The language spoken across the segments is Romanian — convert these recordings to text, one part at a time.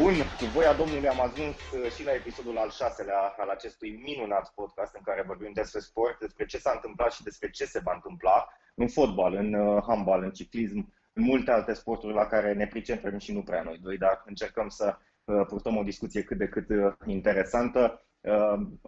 Bun, cu voia Domnului am ajuns uh, și la episodul al șaselea al acestui minunat podcast în care vorbim despre sport, despre ce s-a întâmplat și despre ce se va întâmpla în fotbal, în uh, handbal, în ciclism, în multe alte sporturi la care ne pricepem și nu prea noi doi, dar încercăm să uh, purtăm o discuție cât de cât interesantă.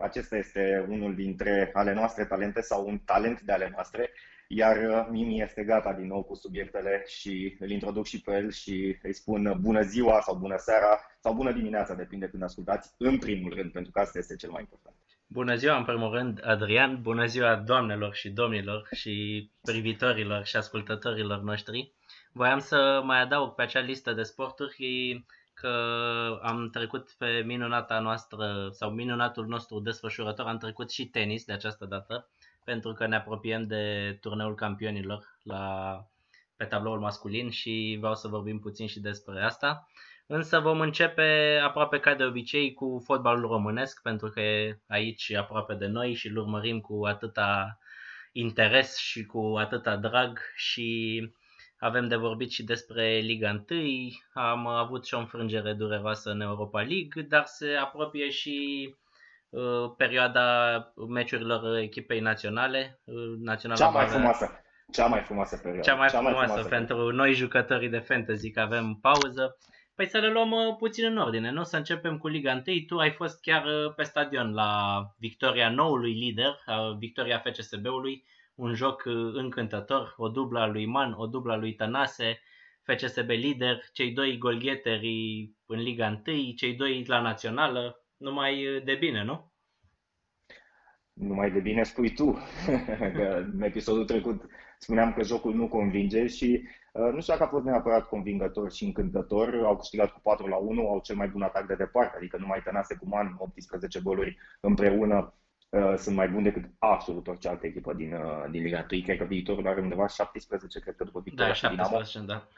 Acesta este unul dintre ale noastre talente sau un talent de ale noastre iar uh, Mimi este gata din nou cu subiectele și îl introduc și pe el și îi spun bună ziua sau bună seara sau bună dimineața, depinde când ascultați, în primul rând, pentru că asta este cel mai important. Bună ziua, în primul rând, Adrian, bună ziua doamnelor și domnilor și privitorilor și ascultătorilor noștri. Voiam să mai adaug pe acea listă de sporturi că am trecut pe minunata noastră sau minunatul nostru desfășurător, am trecut și tenis de această dată pentru că ne apropiem de turneul campionilor la, pe tabloul masculin și vreau să vorbim puțin și despre asta. Însă vom începe aproape ca de obicei cu fotbalul românesc, pentru că e aici aproape de noi și îl urmărim cu atâta interes și cu atâta drag și avem de vorbit și despre Liga 1, am avut și o înfrângere dureroasă în Europa League, dar se apropie și Uh, perioada meciurilor echipei naționale. Uh, națională cea mai frumoasă. Cea mai frumoasă perioadă. Cea mai, cea frumoasă, mai frumoasă pentru perioadă. noi jucătorii de fantasy, că avem pauză. Păi să le luăm uh, puțin în ordine, nu? Să începem cu Liga 1. Tu ai fost chiar pe stadion la victoria noului lider, victoria FCSB-ului, un joc încântător, o dubla a lui Man, o dubla a lui Tănase, FCSB lider, cei doi golgheteri în Liga 1, cei doi la națională, numai de bine, nu? Numai de bine spui tu. în episodul trecut spuneam că jocul nu convinge și uh, nu știu dacă a fost neapărat convingător și încântător. Au câștigat cu 4 la 1, au cel mai bun atac de departe, adică numai Tănase cu Man, 18 goluri împreună uh, sunt mai buni decât absolut orice altă echipă din, uh, din Liga 1. Cred că viitorul are undeva 17, cred că după victoria da, 17, Dinamo. da.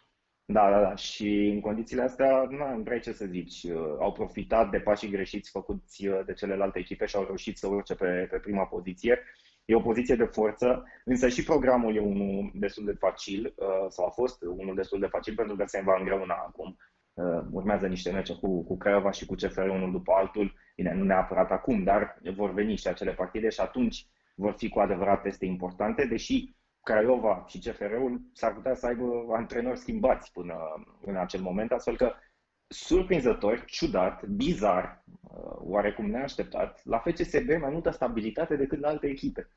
Da, da, da. Și în condițiile astea, nu vrei ce să zici. Uh, au profitat de pașii greșiți făcuți uh, de celelalte echipe și au reușit să urce pe, pe prima poziție. E o poziție de forță, însă și programul e unul destul de facil, uh, sau a fost unul destul de facil, pentru că se va îngreuna acum. Urmează niște meciuri cu, cu Craiova și cu CFR unul după altul. Bine, nu neapărat acum, dar vor veni și acele partide și atunci vor fi cu adevărat teste importante, deși Craiova și CFR-ul s-ar putea să aibă antrenori schimbați până în acel moment, astfel că surprinzător, ciudat, bizar, uh, oarecum neașteptat, la FCSB mai multă stabilitate decât la alte echipe.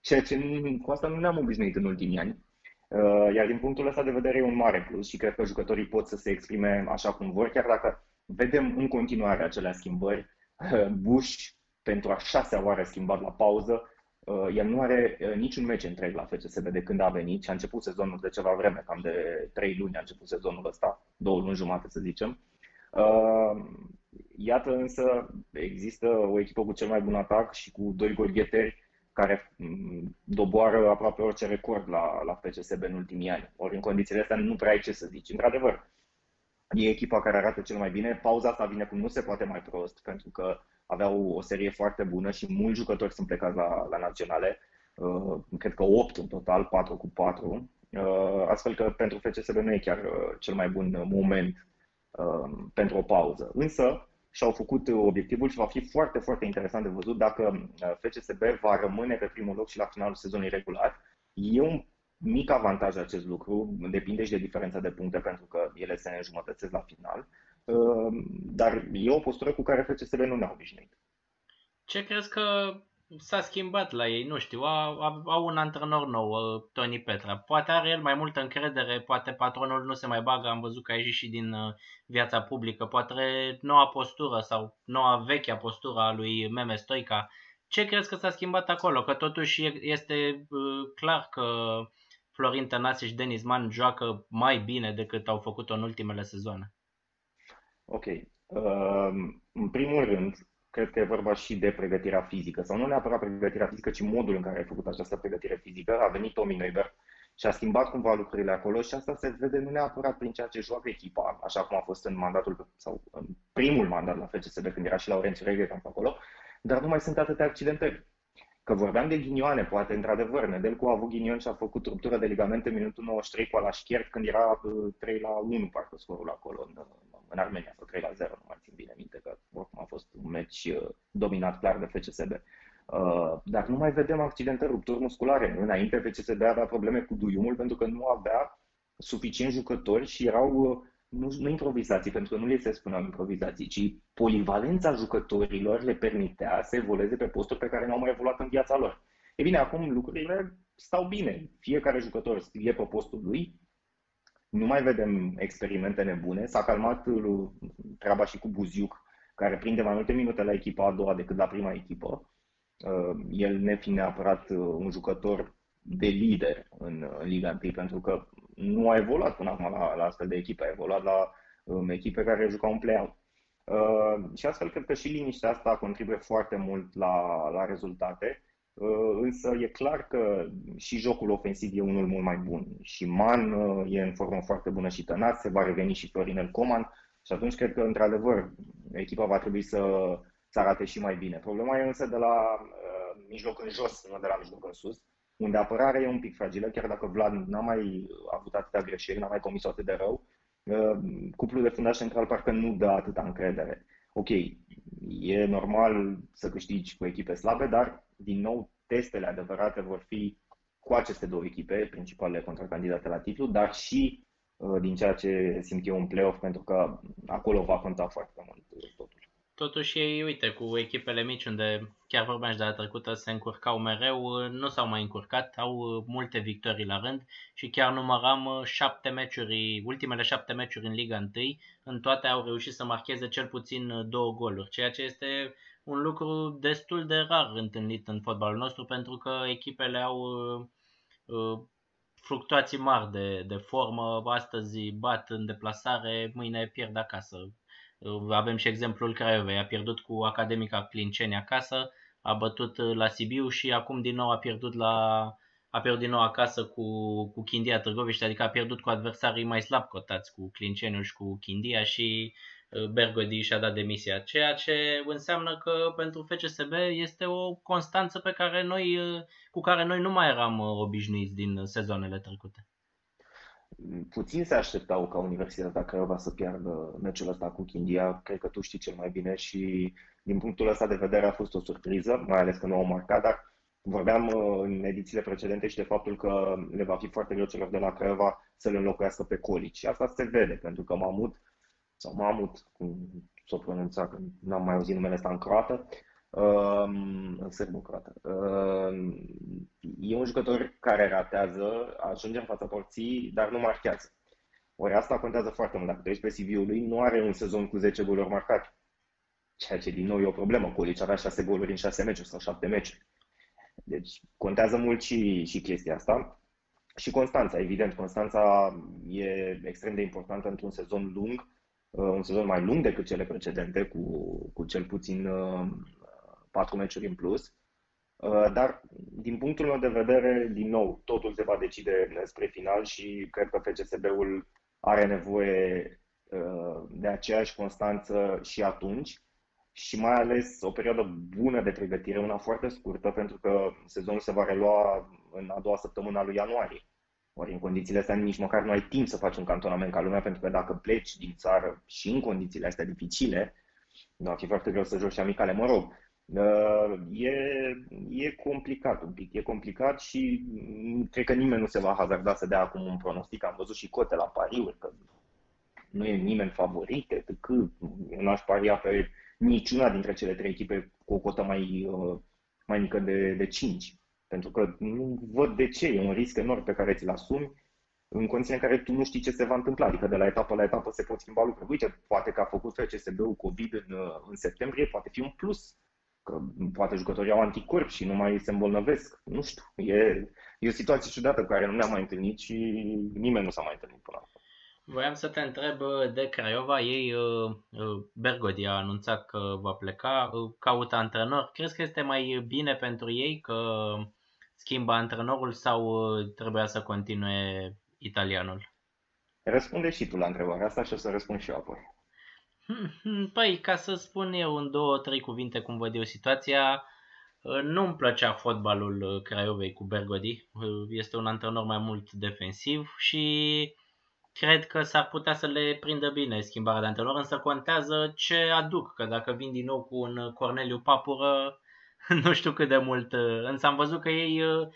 Ceea ce cu asta nu ne-am obișnuit în ultimii ani. Uh, iar din punctul ăsta de vedere e un mare plus și cred că jucătorii pot să se exprime așa cum vor, chiar dacă vedem în continuare acele schimbări. Uh, Bush, pentru a șasea oară schimbat la pauză, Uh, el nu are uh, niciun meci întreg la FCSB de când a venit și a început sezonul de ceva vreme, cam de 3 luni a început sezonul ăsta, două luni jumate să zicem. Uh, iată însă, există o echipă cu cel mai bun atac și cu doi golgheteri care mm, doboară aproape orice record la, la FCSB în ultimii ani. Ori în condițiile astea nu prea ai ce să zici. Într-adevăr, e echipa care arată cel mai bine. Pauza asta vine cum nu se poate mai prost, pentru că aveau o serie foarte bună și mulți jucători sunt plecați la, la naționale. Uh, cred că 8 în total, 4 cu 4. Uh, astfel că pentru FCSB nu e chiar uh, cel mai bun moment uh, pentru o pauză. Însă și-au făcut obiectivul și va fi foarte, foarte interesant de văzut dacă uh, FCSB va rămâne pe primul loc și la finalul sezonului regulat. E un mic avantaj acest lucru, depinde și de diferența de puncte pentru că ele se înjumătățesc la final, uh, dar e o postură cu care FCSB nu ne-a obișnuit. Ce crezi că s-a schimbat la ei? Nu știu, au, au un antrenor nou, uh, Tony Petra. Poate are el mai multă încredere, poate patronul nu se mai bagă, am văzut că a ieșit și din uh, viața publică, poate noua postură sau noua vechea postură a lui Meme Stoica. Ce crezi că s-a schimbat acolo? Că totuși este clar că Florin Tănase și Denis Man joacă mai bine decât au făcut-o în ultimele sezoane? Ok. Uh, în primul rând, cred că e vorba și de pregătirea fizică, sau nu neapărat pregătirea fizică, ci modul în care ai făcut această pregătire fizică. A venit Tommy Neuber și a schimbat cumva lucrurile acolo și asta se vede nu neapărat prin ceea ce joacă echipa, așa cum a fost în mandatul sau în primul mandat la FCSB când era și Laurențiu Reghe acolo, dar nu mai sunt atâtea accidente. Că vorbeam de ghinioane, poate, într-adevăr, Nedelcu a avut ghinion și a făcut ruptură de ligamente în minutul 93 cu Alașchier când era 3 uh, la 1, parcă scorul acolo în, în Armenia sau 3 la 0, nu mai țin bine minte că oricum a fost un meci dominat clar de FCSB. Dar nu mai vedem accidente rupturi musculare. Înainte FCSB avea probleme cu duiumul pentru că nu avea suficient jucători și erau nu, nu improvizații, pentru că nu le se spuneau improvizații, ci polivalența jucătorilor le permitea să evolueze pe posturi pe care nu au mai evoluat în viața lor. E bine, acum lucrurile stau bine. Fiecare jucător e pe postul lui, nu mai vedem experimente nebune. S-a calmat uh, treaba și cu Buziuc, care prinde mai multe minute la echipa a doua decât la prima echipă. Uh, el ne fi neapărat uh, un jucător de lider în, în Liga 1, pentru că nu a evoluat până acum la, la astfel de echipe, a evoluat la um, echipe care jucau în play-out. Uh, și astfel cred că și liniștea asta contribuie foarte mult la, la rezultate, uh, însă e clar că și jocul ofensiv e unul mult mai bun. Și Man uh, e în formă foarte bună și Tănat, se va reveni și Florinel Coman și atunci cred că, într-adevăr, echipa va trebui să, să arate și mai bine. Problema e însă de la uh, mijloc în jos, nu de la mijloc în sus unde apărarea e un pic fragilă, chiar dacă Vlad n-a mai avut atâtea greșeli, n-a mai comis atât de rău, uh, cuplul de fundaș central parcă nu dă atâta încredere. Ok, e normal să câștigi cu echipe slabe, dar, din nou, testele adevărate vor fi cu aceste două echipe, principalele contracandidate la titlu, dar și uh, din ceea ce simt eu în play-off, pentru că acolo va conta foarte mult totul. Totuși ei, uite, cu echipele mici unde chiar vorbeam și de la trecută se încurcau mereu, nu s-au mai încurcat, au multe victorii la rând și chiar număram șapte meciuri, ultimele șapte meciuri în Liga 1, în toate au reușit să marcheze cel puțin două goluri, ceea ce este un lucru destul de rar întâlnit în fotbalul nostru pentru că echipele au uh, fluctuații mari de, de formă, astăzi bat în deplasare, mâine pierd acasă. Avem și exemplul Craiovei, a pierdut cu Academica Clinceni acasă, a bătut la Sibiu și acum din nou a pierdut la a pierdut din nou acasă cu, cu Chindia Târgoviște, adică a pierdut cu adversarii mai slab cotați, cu Clinceniu și cu Chindia și uh, Bergodi și-a dat demisia, ceea ce înseamnă că pentru FCSB este o constanță pe care noi, uh, cu care noi nu mai eram uh, obișnuiți din sezoanele trecute puțin se așteptau ca Universitatea Craiova să piardă meciul ăsta cu Chindia. Cred că tu știi cel mai bine și din punctul ăsta de vedere a fost o surpriză, mai ales că nu au marcat, dar vorbeam uh, în edițiile precedente și de faptul că le va fi foarte greu celor de la Craiova să le înlocuiască pe Colici. Și asta se vede, pentru că Mamut, sau Mamut, cum s-o pronunța, că n-am mai auzit numele ăsta în croată, în sârbocrată. E un jucător care ratează, ajunge în fața porții, dar nu marchează. Ori asta contează foarte mult. Dacă treci pe CV-ul lui, nu are un sezon cu 10 goluri marcate. Ceea ce din nou e o problemă. Colici avea 6 goluri în 6 meciuri sau 7 meciuri. Deci contează mult și, și chestia asta. Și Constanța, evident. Constanța e extrem de importantă într-un sezon lung, un sezon mai lung decât cele precedente, cu, cu cel puțin patru meciuri în plus. Uh, dar, din punctul meu de vedere, din nou, totul se va decide spre final și cred că FCSB-ul are nevoie uh, de aceeași constanță și atunci și mai ales o perioadă bună de pregătire, una foarte scurtă, pentru că sezonul se va relua în a doua săptămână a lui ianuarie. Ori în condițiile astea nici măcar nu ai timp să faci un cantonament ca lumea, pentru că dacă pleci din țară și în condițiile astea dificile, va fi foarte greu să joci amicale. Mă rog, Uh, e, e complicat un pic, e complicat și cred că nimeni nu se va hazarda să dea acum un pronostic. Am văzut și cote la pariuri, că nu e nimeni favorit, cât nu aș paria pe niciuna dintre cele trei echipe cu o cotă mai, uh, mai mică de, de 5. Pentru că nu văd de ce, e un risc enorm pe care ți-l asumi în condiții în care tu nu știi ce se va întâmpla, adică de la etapă la etapă se pot schimba lucruri. Uite, poate că a făcut FCSB-ul COVID în, uh, în septembrie, poate fi un plus că poate jucătorii au anticorp și nu mai se îmbolnăvesc. Nu știu, e, e o situație ciudată cu care nu ne-am mai întâlnit și nimeni nu s-a mai întâlnit până acum. Voiam să te întreb uh, de Craiova, ei, uh, uh, Bergodi a anunțat că va pleca, caută antrenor. Crezi că este mai bine pentru ei că schimbă antrenorul sau trebuia să continue italianul? Răspunde și tu la întrebarea asta și o să răspund și eu apoi. Păi, ca să spun eu în două, trei cuvinte cum văd eu situația, uh, nu-mi plăcea fotbalul uh, Craiovei cu Bergodi. Uh, este un antrenor mai mult defensiv și cred că s-ar putea să le prindă bine schimbarea de antrenor, însă contează ce aduc, că dacă vin din nou cu un Corneliu Papură, nu știu cât de mult, însă am văzut că ei uh,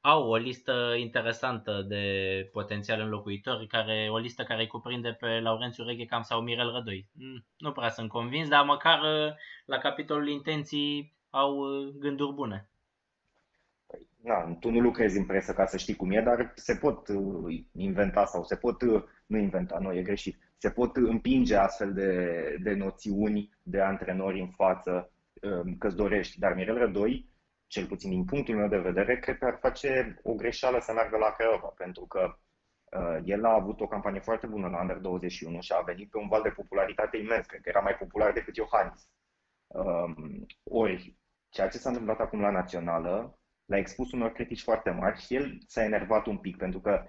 au o listă interesantă de potențial înlocuitori, care, o listă care îi cuprinde pe Laurențiu Reghecam sau Mirel Rădoi. Mm, nu prea sunt convins, dar măcar uh, la capitolul intenții au uh, gânduri bune. Na, tu nu lucrezi în presă ca să știi cum e, dar se pot uh, inventa sau se pot, nu inventa, nu e greșit, se pot împinge astfel de, de noțiuni de antrenori în față că-ți dorești. Dar Mirel Rădoi cel puțin din punctul meu de vedere, cred că ar face o greșeală să meargă la Craiova, pentru că uh, el a avut o campanie foarte bună la Under 21 și a venit pe un val de popularitate imens, cred că era mai popular decât Iohannis. Um, ori, ceea ce s-a întâmplat acum la Națională l-a expus unor critici foarte mari și el s-a enervat un pic, pentru că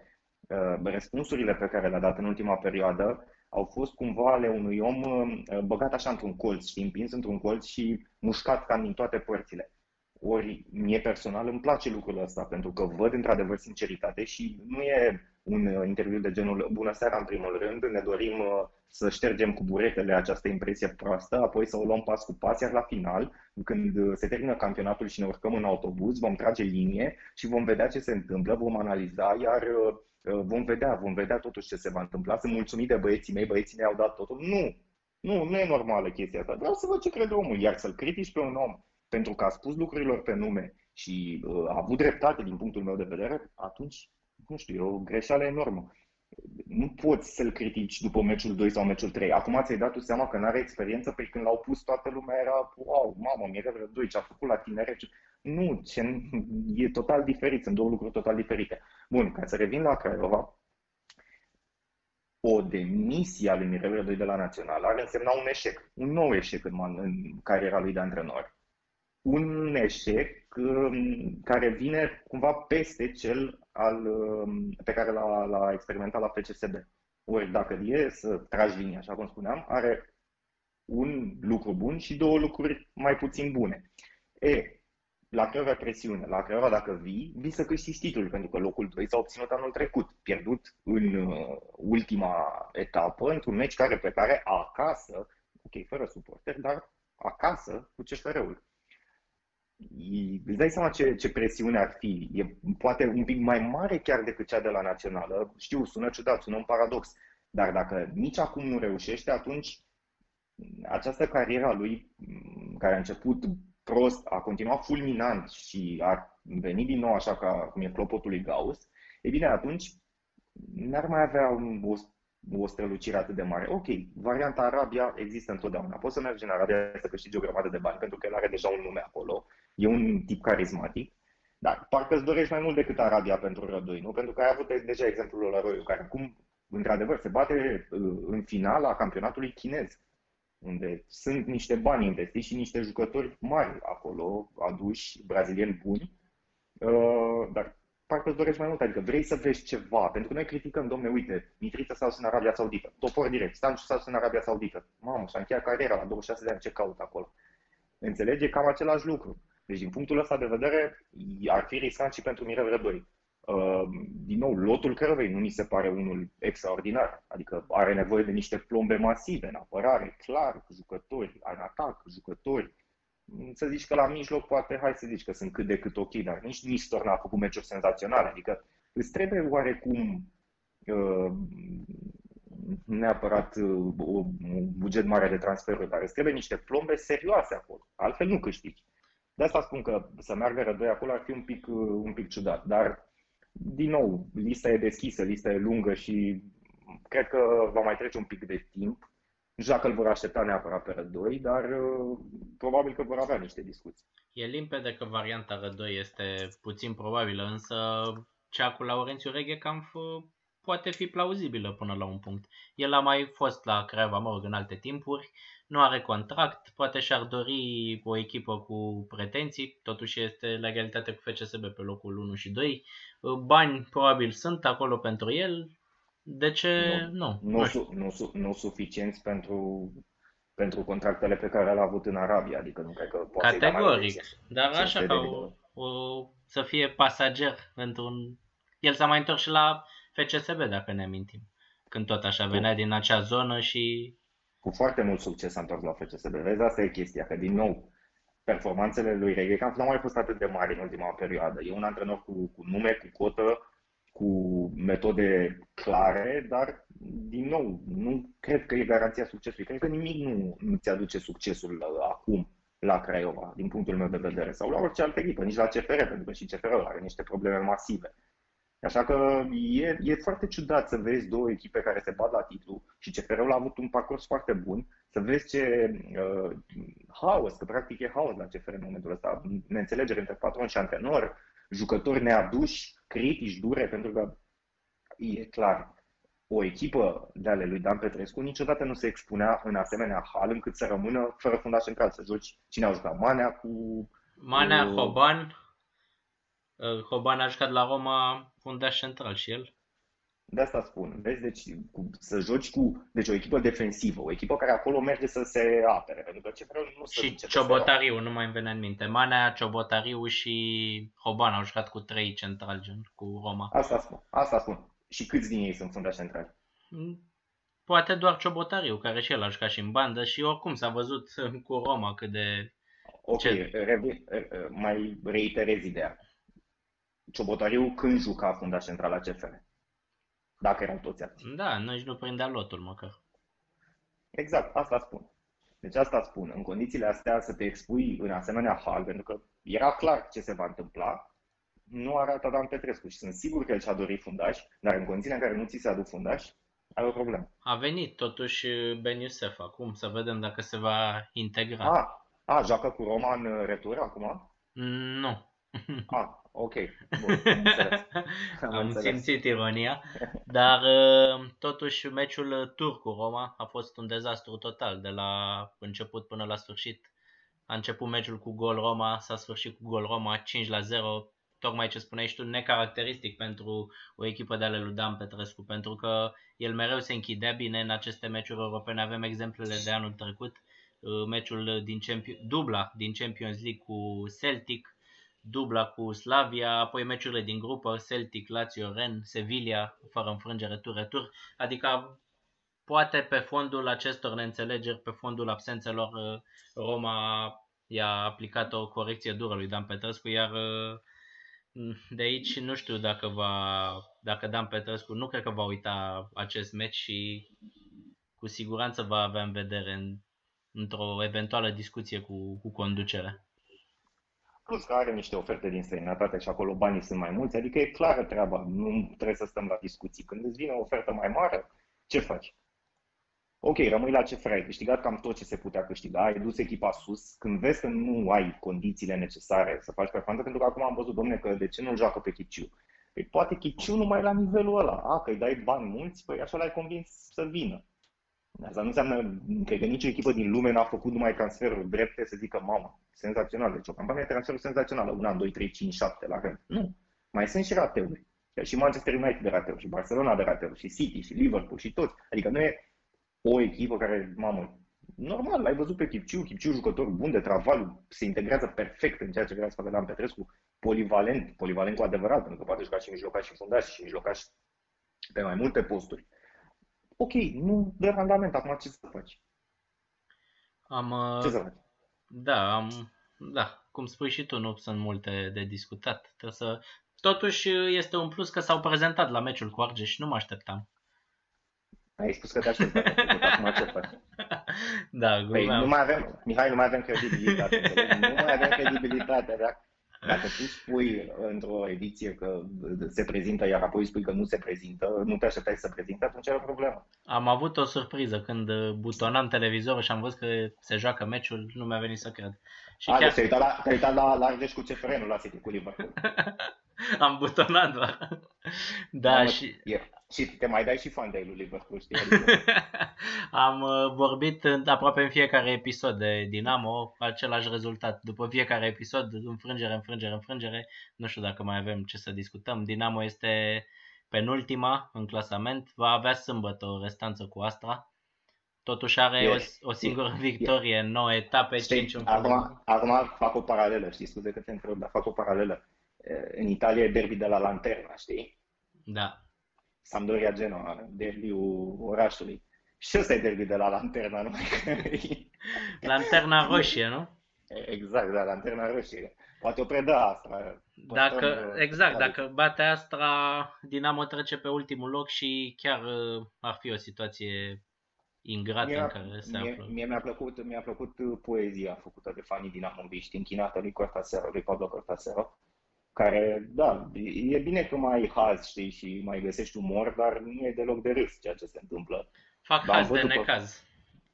uh, răspunsurile pe care le-a dat în ultima perioadă au fost cumva ale unui om uh, băgat așa într-un colț, și împins într-un colț și mușcat cam din toate părțile. Ori mie personal îmi place lucrul ăsta, pentru că văd într-adevăr sinceritate și nu e un uh, interviu de genul Bună seara în primul rând, ne dorim uh, să ștergem cu buretele această impresie proastă, apoi să o luăm pas cu pas, iar la final, când uh, se termină campionatul și ne urcăm în autobuz, vom trage linie și vom vedea ce se întâmplă, vom analiza, iar vom vedea, vom vedea totuși ce se va întâmpla. Sunt mulțumit de băieții mei, băieții mei au dat totul. Nu, nu, nu e normală chestia asta. Vreau să văd ce crede omul, iar să-l critici pe un om pentru că a spus lucrurilor pe nume și uh, a avut dreptate din punctul meu de vedere, atunci, nu știu, e o greșeală enormă. Nu poți să-l critici după meciul 2 sau meciul 3. Acum ți-ai dat tu seama că nu are experiență, pe când l-au pus toată lumea era, wow, mamă, mi vreo 2, ce a făcut la tinere. Nu, ce, e total diferit, sunt două lucruri total diferite. Bun, ca să revin la Craiova, o demisie a lui Mirel Rădoi de la Național ar însemna un eșec, un nou eșec în, în cariera lui de antrenor un eșec um, care vine cumva peste cel al, um, pe care l-a, l-a experimentat la FCSB. Ori dacă e să tragi linia, așa cum spuneam, are un lucru bun și două lucruri mai puțin bune. E, la Craiova presiune, la Craiova dacă vii, vii să câștigi titlul, pentru că locul 2 s-a obținut anul trecut, pierdut în uh, ultima etapă, într-un meci care pe care acasă, ok, fără suporteri, dar acasă cu CFR-ul îți dai seama ce, ce presiune ar fi. E poate un pic mai mare chiar decât cea de la națională. Știu, sună ciudat, sună un paradox. Dar dacă nici acum nu reușește, atunci această carieră a lui, care a început prost, a continuat fulminant și a venit din nou așa ca cum e clopotul lui Gauss, e bine, atunci n-ar mai avea o o strălucire atât de mare. Ok, varianta Arabia există întotdeauna. Poți să mergi în Arabia să câștigi o grămadă de bani, pentru că el are deja un nume acolo. E un tip carismatic. Dar parcă îți dorești mai mult decât Arabia pentru Rădoi, nu? Pentru că ai avut deja exemplul la Roiu, care acum, într-adevăr, se bate uh, în finala campionatului chinez, unde sunt niște bani investiți și niște jucători mari acolo, aduși, brazilieni buni, uh, dar parcă îți dorești mai mult, adică vrei să vezi ceva, pentru că noi criticăm, domne, uite, Mitrița s-a în Arabia Saudită, topor direct, Stanciu s-a în Arabia Saudită, mamă, și-a încheiat cariera la 26 de ani, ce caut acolo? Înțelege cam același lucru. Deci, din punctul ăsta de vedere, ar fi riscant și pentru Mirel Rădoi. Uh, din nou, lotul Crăvei nu mi se pare unul extraordinar. Adică are nevoie de niște plombe masive în apărare, clar, jucători, în atac, jucători, să zici că la mijloc poate, hai să zici că sunt cât de cât ok, dar nici Nistor n-a făcut meciuri senzaționale. Adică îți trebuie oarecum uh, neapărat uh, un buget mare de transferuri, dar îți trebuie niște plombe serioase acolo. Altfel nu câștigi. De asta spun că să meargă rădoi acolo ar fi un pic, uh, un pic ciudat. Dar, din nou, lista e deschisă, lista e lungă și cred că va mai trece un pic de timp nu știu dacă îl vor aștepta neapărat pe Rădoi, dar uh, probabil că vor avea niște discuții. E limpede că varianta Rădoi este puțin probabilă, însă cea cu Laurențiu Reghe cam poate fi plauzibilă până la un punct. El a mai fost la Craiova, mă rog, în alte timpuri, nu are contract, poate și-ar dori o echipă cu pretenții, totuși este la egalitate cu FCSB pe locul 1 și 2. Bani probabil sunt acolo pentru el, de ce nu? Nu, nu, nu, nu, nu, nu suficienți pentru, pentru contractele pe care le-a avut în Arabia, adică nu cred că poate Categoric, dar așa ca o, o, să fie pasager pentru un... El s-a mai întors și la FCSB, dacă ne amintim. când tot așa venea din acea zonă și... Cu foarte mult succes a întors la FCSB. Vezi, asta e chestia, că din nou, performanțele lui Regecamp nu au mai fost atât de mari în ultima perioadă. E un antrenor cu, cu nume, cu cotă, cu metode clare, dar, din nou, nu cred că e garanția succesului. Cred că nimic nu, nu ți aduce succesul uh, acum la Craiova, din punctul meu de vedere, sau la orice altă echipă, nici la CFR, pentru că și CFR are niște probleme masive. Așa că e, e foarte ciudat să vezi două echipe care se bat la titlu și CFR-ul a avut un parcurs foarte bun, să vezi ce uh, haos, că practic e haos la CFR în momentul ăsta, neînțelegere între patron și antrenor, jucători neaduși, critici, dure, pentru că e clar, o echipă de ale lui Dan Petrescu niciodată nu se expunea în asemenea hal încât să rămână fără fundaș central, să joci cine au jucat, Manea cu... Manea, cu... Hoban, uh, Hoban a jucat la Roma fundaș central și el. De asta spun, vezi, deci cu, să joci cu deci o echipă defensivă, o echipă care acolo merge să se apere, pentru că ce vreau nu Și Ciobotariu, nu mai îmi vine în minte. Manea, Ciobotariu și Hoban au jucat cu trei central, gen, cu Roma. Asta spun, asta spun. Și câți din ei sunt fundași centrali? Mm, poate doar Ciobotariu, care și el a jucat și în bandă și oricum s-a văzut cu Roma cât de... Ok, ce... revi, mai reiterez ideea. Ciobotariu când juca fundaș central la CFR? Dacă erau toți activi. Da, nici nu prindea lotul măcar. Exact, asta spun. Deci asta spun. În condițiile astea să te expui în asemenea hal, pentru că era clar ce se va întâmpla, nu arată Dan Petrescu și sunt sigur că el și-a dorit fundaș, dar în condițiile în care nu ți se aduc fundaș, ai o problemă. A venit totuși Ben Youssef acum, să vedem dacă se va integra. A, a joacă cu Roma în retur acum? Nu. A, ok. Bun, am, am simțit ironia, dar uh, totuși meciul turcu Roma a fost un dezastru total de la început până la sfârșit. A început meciul cu gol Roma, s-a sfârșit cu gol Roma 5 la 0, tocmai ce spuneai și tu, necaracteristic pentru o echipă de ale lui Dan Petrescu, pentru că el mereu se închidea bine în aceste meciuri europene. Avem exemplele de anul trecut, uh, meciul din Champions, dubla din Champions League cu Celtic, dubla cu Slavia, apoi meciurile din grupă, Celtic, Lazio, Ren, Sevilla, fără înfrângere, tur-retur, adică poate pe fondul acestor neînțelegeri, pe fondul absențelor, uh, Roma i-a aplicat o corecție dură lui Dan Petrescu, iar uh, de aici nu știu dacă va, dacă Dan Petrescu, nu cred că va uita acest meci și cu siguranță va avea în vedere în, într-o eventuală discuție cu, cu conducerea. Plus că are niște oferte din străinătate și acolo banii sunt mai mulți, adică e clară treaba, nu trebuie să stăm la discuții. Când îți vine o ofertă mai mare, ce faci? Ok, rămâi la ce ai câștigat cam tot ce se putea câștiga, ai dus echipa sus, când vezi că nu ai condițiile necesare să faci performanță, pentru că acum am văzut, domne, că de ce nu joacă pe Chipciu? Păi poate Chipciu nu mai e la nivelul ăla. A, că îi dai bani mulți, păi așa l-ai convins să vină. Asta nu înseamnă, cred că nicio echipă din lume n-a făcut numai transferuri drepte să zică, mamă, senzațional, deci o campanie de transferuri senzațională, un an, 2, 3, 5, 7 la rând. Nu, mai sunt și rateuri. Și Manchester United de rateuri, și Barcelona de rateuri, și City, și Liverpool, și toți. Adică nu e o echipă care, mamă, normal, l-ai văzut pe Chipciu, Chipciu jucător bun de travaliu, se integrează perfect în ceea ce vrea să facă Dan Petrescu, polivalent, polivalent cu adevărat, pentru că poate juca și mijlocaș și fundaș și mijlocaș pe mai multe posturi. Ok, nu de randament, acum ce să faci? Am, uh, ce să faci? Da, am, da, cum spui și tu, nu sunt multe de discutat. Trebuie să... Totuși este un plus că s-au prezentat la meciul cu Argeș, nu mă așteptam. Ai spus că te așteptai, acum ce faci? Da, păi, nu mai avem, Mihai, nu mai avem credibilitate. nu mai avem credibilitate, da? Dacă tu spui într-o ediție că se prezintă, iar apoi spui că nu se prezintă, nu te așteptai să prezinte, atunci e o problemă. Am avut o surpriză când butonam televizorul și am văzut că se joacă meciul, nu mi-a venit să cred. Și A, chiar... deci te-ai uitat la, te uitat la, la Argeș cu CFR, nu la City cu Liverpool. am butonat doar. Da, Mamă, și... E, și te mai dai și fan de lui Liverpool, știi? am uh, vorbit în, aproape în fiecare episod de Dinamo, același rezultat. După fiecare episod, înfrângere, înfrângere, înfrângere. Nu știu dacă mai avem ce să discutăm. Dinamo este penultima în clasament, va avea sâmbătă o restanță cu Astra. Totuși are yes. o, o singură yes. victorie în 9 etape, știi, 5 în acum, acum fac o paralelă, știi, scuze că te întreb, dar fac o paralelă. În Italia e derby de la Lanterna, știi? Da. Sampdoria Genoa, derbiul orașului. Și ăsta e derby de la Lanterna, numai că... Lanterna roșie, nu? Exact, da, Lanterna roșie. Poate o predă Astra. Dacă, exact, dacă bate Astra, Dinamo trece pe ultimul loc și chiar uh, ar fi o situație ingrată mie, în care se mie, află. Mie mi-a plăcut, mi-a plăcut poezia făcută de fanii dinamoviști, închinată lui Cortasero, lui Pablo Cortasero, care, da, e bine că mai ai haz, știi, și mai găsești umor, dar nu e deloc de râs ceea ce se întâmplă. Fac da, haz de necaz.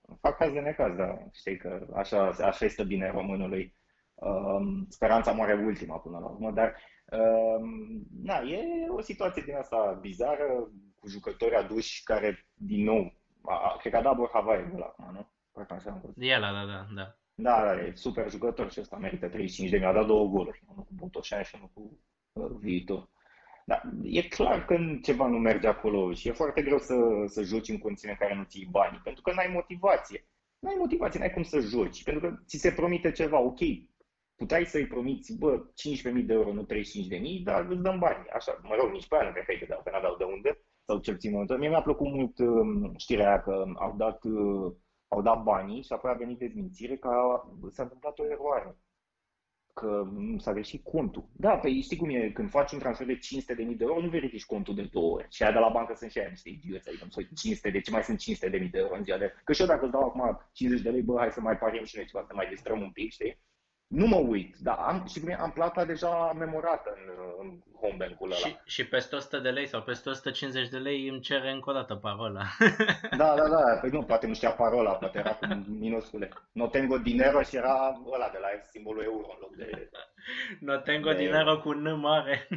Pe... Fac haz de necaz, da. Știi că așa, așa este bine românului. Um, speranța moare ultima până la urmă, dar um, na, e o situație din asta bizară, cu jucători aduși care, din nou, a, cred că a dat Borhavaie la acum, nu? Parcă așa am E la, da, da, da. Da, da, e super jucător și ăsta merită 35 de mii. A dat două goluri, unul cu Botoșan și unul cu uh, Viitor. Da, e clar că ceva nu merge acolo și e foarte greu să, să joci în condiții în care nu ții bani, pentru că n-ai motivație. N-ai motivație, n-ai cum să joci, pentru că ți se promite ceva, ok, puteai să-i promiți, bă, 15.000 de euro, nu 35.000, dar îți dăm bani. Așa, mă rog, nici pe aia nu cred că îi dădeau, că n-aveau de unde, sau cel puțin momentul. Mie mi-a plăcut mult uh, știrea aia că au dat, uh, au dat banii și apoi a venit dezmințire că s-a întâmplat o eroare că s-a greșit contul. Da, păi știi cum e, când faci un transfer de 500 de mii de euro, nu verifici contul de două ori. Și aia de la bancă sunt și aia niște idioți, adică nu 500, de ce mai sunt 500 de mii de euro în ziua de... Că și eu dacă îți dau acum 50 de lei, bă, hai să mai pariem și noi ceva, să mai distrăm un pic, știi? Nu mă uit, dar am, și am plata deja memorată în, în home bank-ul ăla. Și, și peste 100 de lei sau peste 150 de lei îmi cere încă o dată parola. Da, da, da, păi nu, poate nu știa parola, poate era cu minuscule. No tengo dinero și era ăla de la simbolul euro în loc de... No tengo de... dinero cu N mare.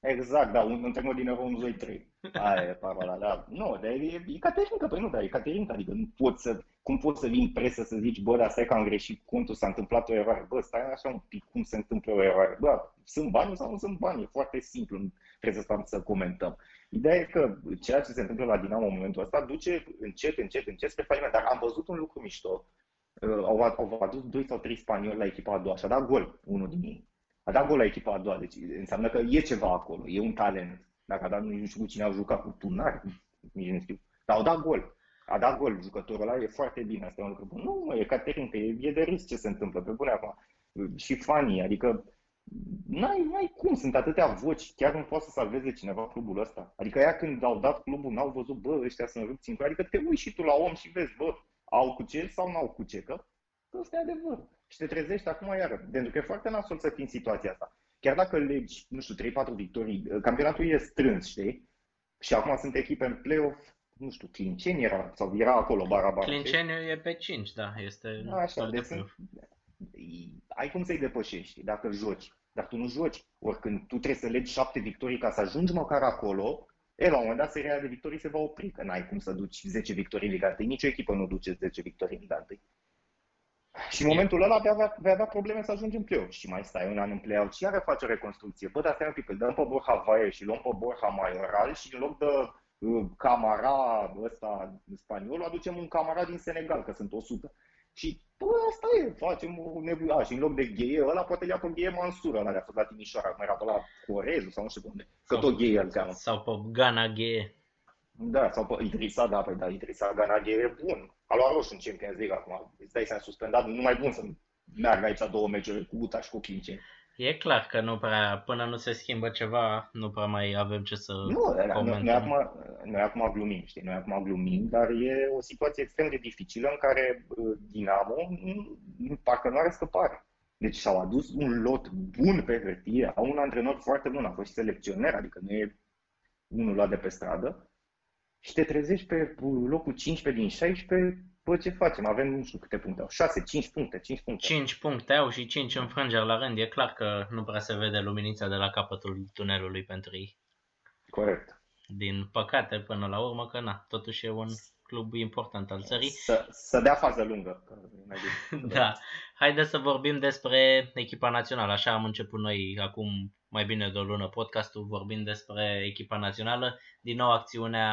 Exact, da, un, un dinero 1, 2, 3. Aia e parola, da. Nu, dar e, e caterincă, păi nu, dar e caterincă, adică nu poți să cum poți să vin presă să zici, bă, dar stai că am greșit contul, s-a întâmplat o eroare. Bă, stai așa un pic cum se întâmplă o eroare. Bă, sunt bani sau nu sunt bani? E foarte simplu, nu trebuie să stăm să comentăm. Ideea e că ceea ce se întâmplă la Dinamo în momentul ăsta duce încet, încet, încet spre faliment. Dar am văzut un lucru mișto. Uh, au, au adus doi sau trei spanioli la echipa a doua și a dat gol unul din ei. A dat gol la echipa a doua, deci înseamnă că e ceva acolo, e un talent. Dacă a dat, nu știu cu cine au jucat, cu Tunar, nici nu știu. Dar au dat gol a dat gol jucătorul ăla, e foarte bine, asta e un lucru bun. Nu, mă, e Caterin, că e, e de râs ce se întâmplă, pe bune acum. Și fanii, adică n-ai, n-ai cum, sunt atâtea voci, chiar nu poate să salveze cineva clubul ăsta. Adică ea când au dat clubul, n-au văzut, bă, ăștia sunt rupți în adică te uiți și tu la om și vezi, bă, au cu ce sau n-au cu ce, că ăsta e adevăr. Și te trezești acum iară, pentru că e foarte nasol să fii în situația asta. Chiar dacă legi, nu știu, 3-4 victorii, campionatul e strâns, știi? Și acum sunt echipe în play-off, nu știu, Clinceni era, sau era acolo Barabar. Clinceni e pe 5, da, este Așa, de sunt, ai cum să-i depășești dacă joci. Dar tu nu joci. Oricând tu trebuie să legi șapte victorii ca să ajungi măcar acolo, e, la un moment dat seria de victorii se va opri, că n-ai cum să duci 10 victorii în Liga 1. Nici o echipă nu duce 10 victorii în Liga 1. Și în momentul ăla vei avea, vei avea probleme să ajungi în play Și mai stai un an în play și iară faci o reconstrucție. Bă, dar stai un pic, îl dăm pe Borja Vaie și luăm pe Borja Maioral și în loc de Camara ăsta spaniol, aducem un Camara din Senegal, că sunt 100. Și bă, asta e, facem o nebuie. Și în loc de gheie, ăla poate ia pe gheie Mansur, ăla de-a fost la Timișoara, cum era pe la Corezu sau nu știu unde. Că tot gheie îl cheamă. Sau pe Gana gheie. Da, sau pe Idrisa, da, pe da, Idrisa Gana gheie e bun. A luat roșu în Champions League acum. Îți dai seama suspendat, nu mai bun să meargă aici două meciuri cu Uta și cu Clinceni. E clar că nu prea, până nu se schimbă ceva, nu prea mai avem ce să nu, comentăm. Noi acum, noi acum glumim, știi, noi acum glumim, dar e o situație extrem de dificilă în care uh, Dinamo parcă nu are scăpare. Deci s-au adus un lot bun pe hârtie, au un antrenor foarte bun, a fost și selecționer, adică nu e unul luat de pe stradă, și te trezești pe locul 15 din 16 Bă, ce facem? Avem nu știu câte puncte au. 6, 5 puncte, 5 puncte. 5 puncte au și 5 înfrângeri la rând. E clar că nu prea se vede luminița de la capătul tunelului pentru ei. Corect. Din păcate, până la urmă, că na, totuși e un club important al țării. Să, să dea fază lungă. da. Haideți să vorbim despre echipa națională. Așa am început noi acum mai bine de o lună podcastul vorbind despre echipa națională. Din nou acțiunea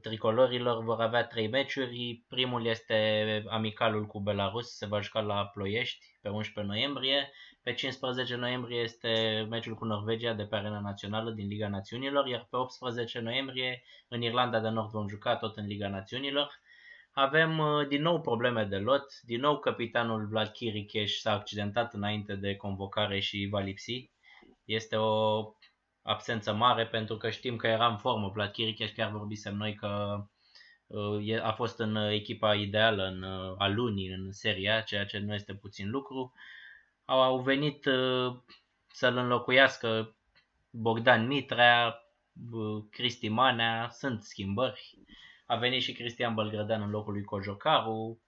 tricolorilor vor avea trei meciuri. Primul este amicalul cu Belarus, se va juca la Ploiești pe 11 noiembrie. Pe 15 noiembrie este meciul cu Norvegia de pe arena națională din Liga Națiunilor, iar pe 18 noiembrie în Irlanda de Nord vom juca tot în Liga Națiunilor. Avem uh, din nou probleme de lot, din nou capitanul Vlad Chiricheș s-a accidentat înainte de convocare și va lipsi. Este o absență mare pentru că știm că era în formă Vlad Chiricheș, chiar vorbisem noi că uh, a fost în echipa ideală în, uh, a lunii în seria, ceea ce nu este puțin lucru. Au venit să-l înlocuiască Bogdan Mitrea, Cristi Manea, sunt schimbări. A venit și Cristian Bălgrădean în locul lui Cojocaru.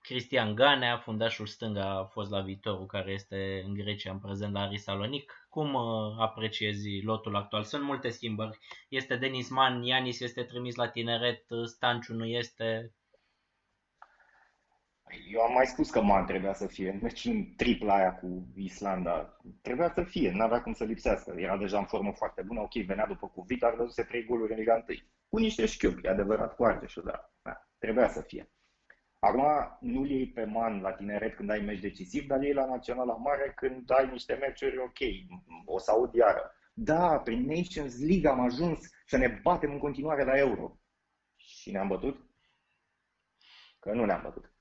Cristian Ganea, fundașul stânga, a fost la viitorul care este în Grecia în prezent la Risalonic. Cum uh, apreciezi lotul actual? Sunt multe schimbări. Este Denis Man, Ianis este trimis la tineret, Stanciu nu este. Eu am mai spus că Man trebuia să fie, deci în tripla aia cu Islanda. Trebuia să fie, nu avea cum să lipsească. Era deja în formă foarte bună, ok, venea după Cuvit, dar dăduse trei goluri în Liga 1 cu niște șchiupi, e adevărat, cu Argeșul, dar da, trebuia să fie. Acum nu-l iei pe man la tineret când ai meci decisiv, dar iei la Naționala Mare când ai niște meciuri ok, o să aud iară. Da, prin Nations League am ajuns să ne batem în continuare la Euro. Și ne-am bătut? Că nu ne-am bătut.